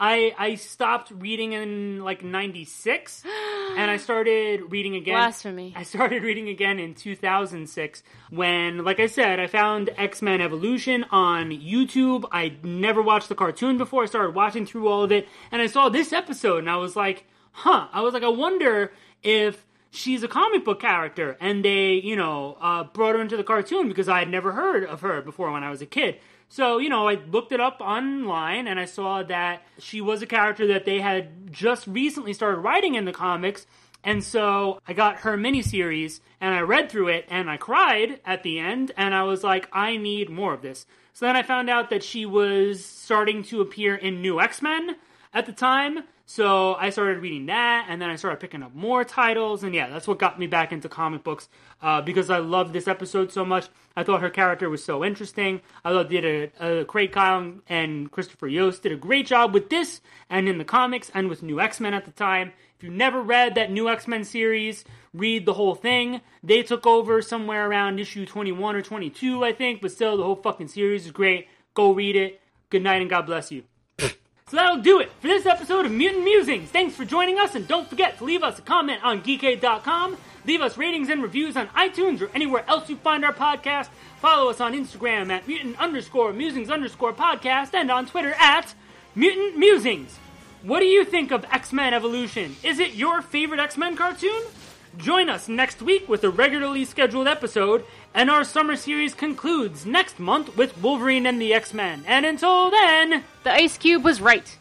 I I stopped reading in like '96, [gasps] and I started reading again. Blasphemy. I started reading again in 2006 when, like I said, I found X Men Evolution on YouTube. I never watched the cartoon before. I started watching through all of it, and I saw this episode, and I was like, "Huh." I was like, "I wonder if." She's a comic book character, and they, you know, uh, brought her into the cartoon because I had never heard of her before when I was a kid. So, you know, I looked it up online and I saw that she was a character that they had just recently started writing in the comics. And so I got her miniseries and I read through it and I cried at the end and I was like, I need more of this. So then I found out that she was starting to appear in New X Men at the time. So I started reading that, and then I started picking up more titles, and yeah, that's what got me back into comic books uh, because I loved this episode so much. I thought her character was so interesting. I thought did a, uh, Craig Kyle and Christopher Yost did a great job with this, and in the comics, and with New X Men at the time. If you never read that New X Men series, read the whole thing. They took over somewhere around issue 21 or 22, I think, but still, the whole fucking series is great. Go read it. Good night, and God bless you. So that'll do it for this episode of Mutant Musings. Thanks for joining us, and don't forget to leave us a comment on geekade.com. Leave us ratings and reviews on iTunes or anywhere else you find our podcast. Follow us on Instagram at mutant underscore musings underscore podcast and on Twitter at mutant musings. What do you think of X Men Evolution? Is it your favorite X Men cartoon? Join us next week with a regularly scheduled episode, and our summer series concludes next month with Wolverine and the X Men. And until then. The Ice Cube was right.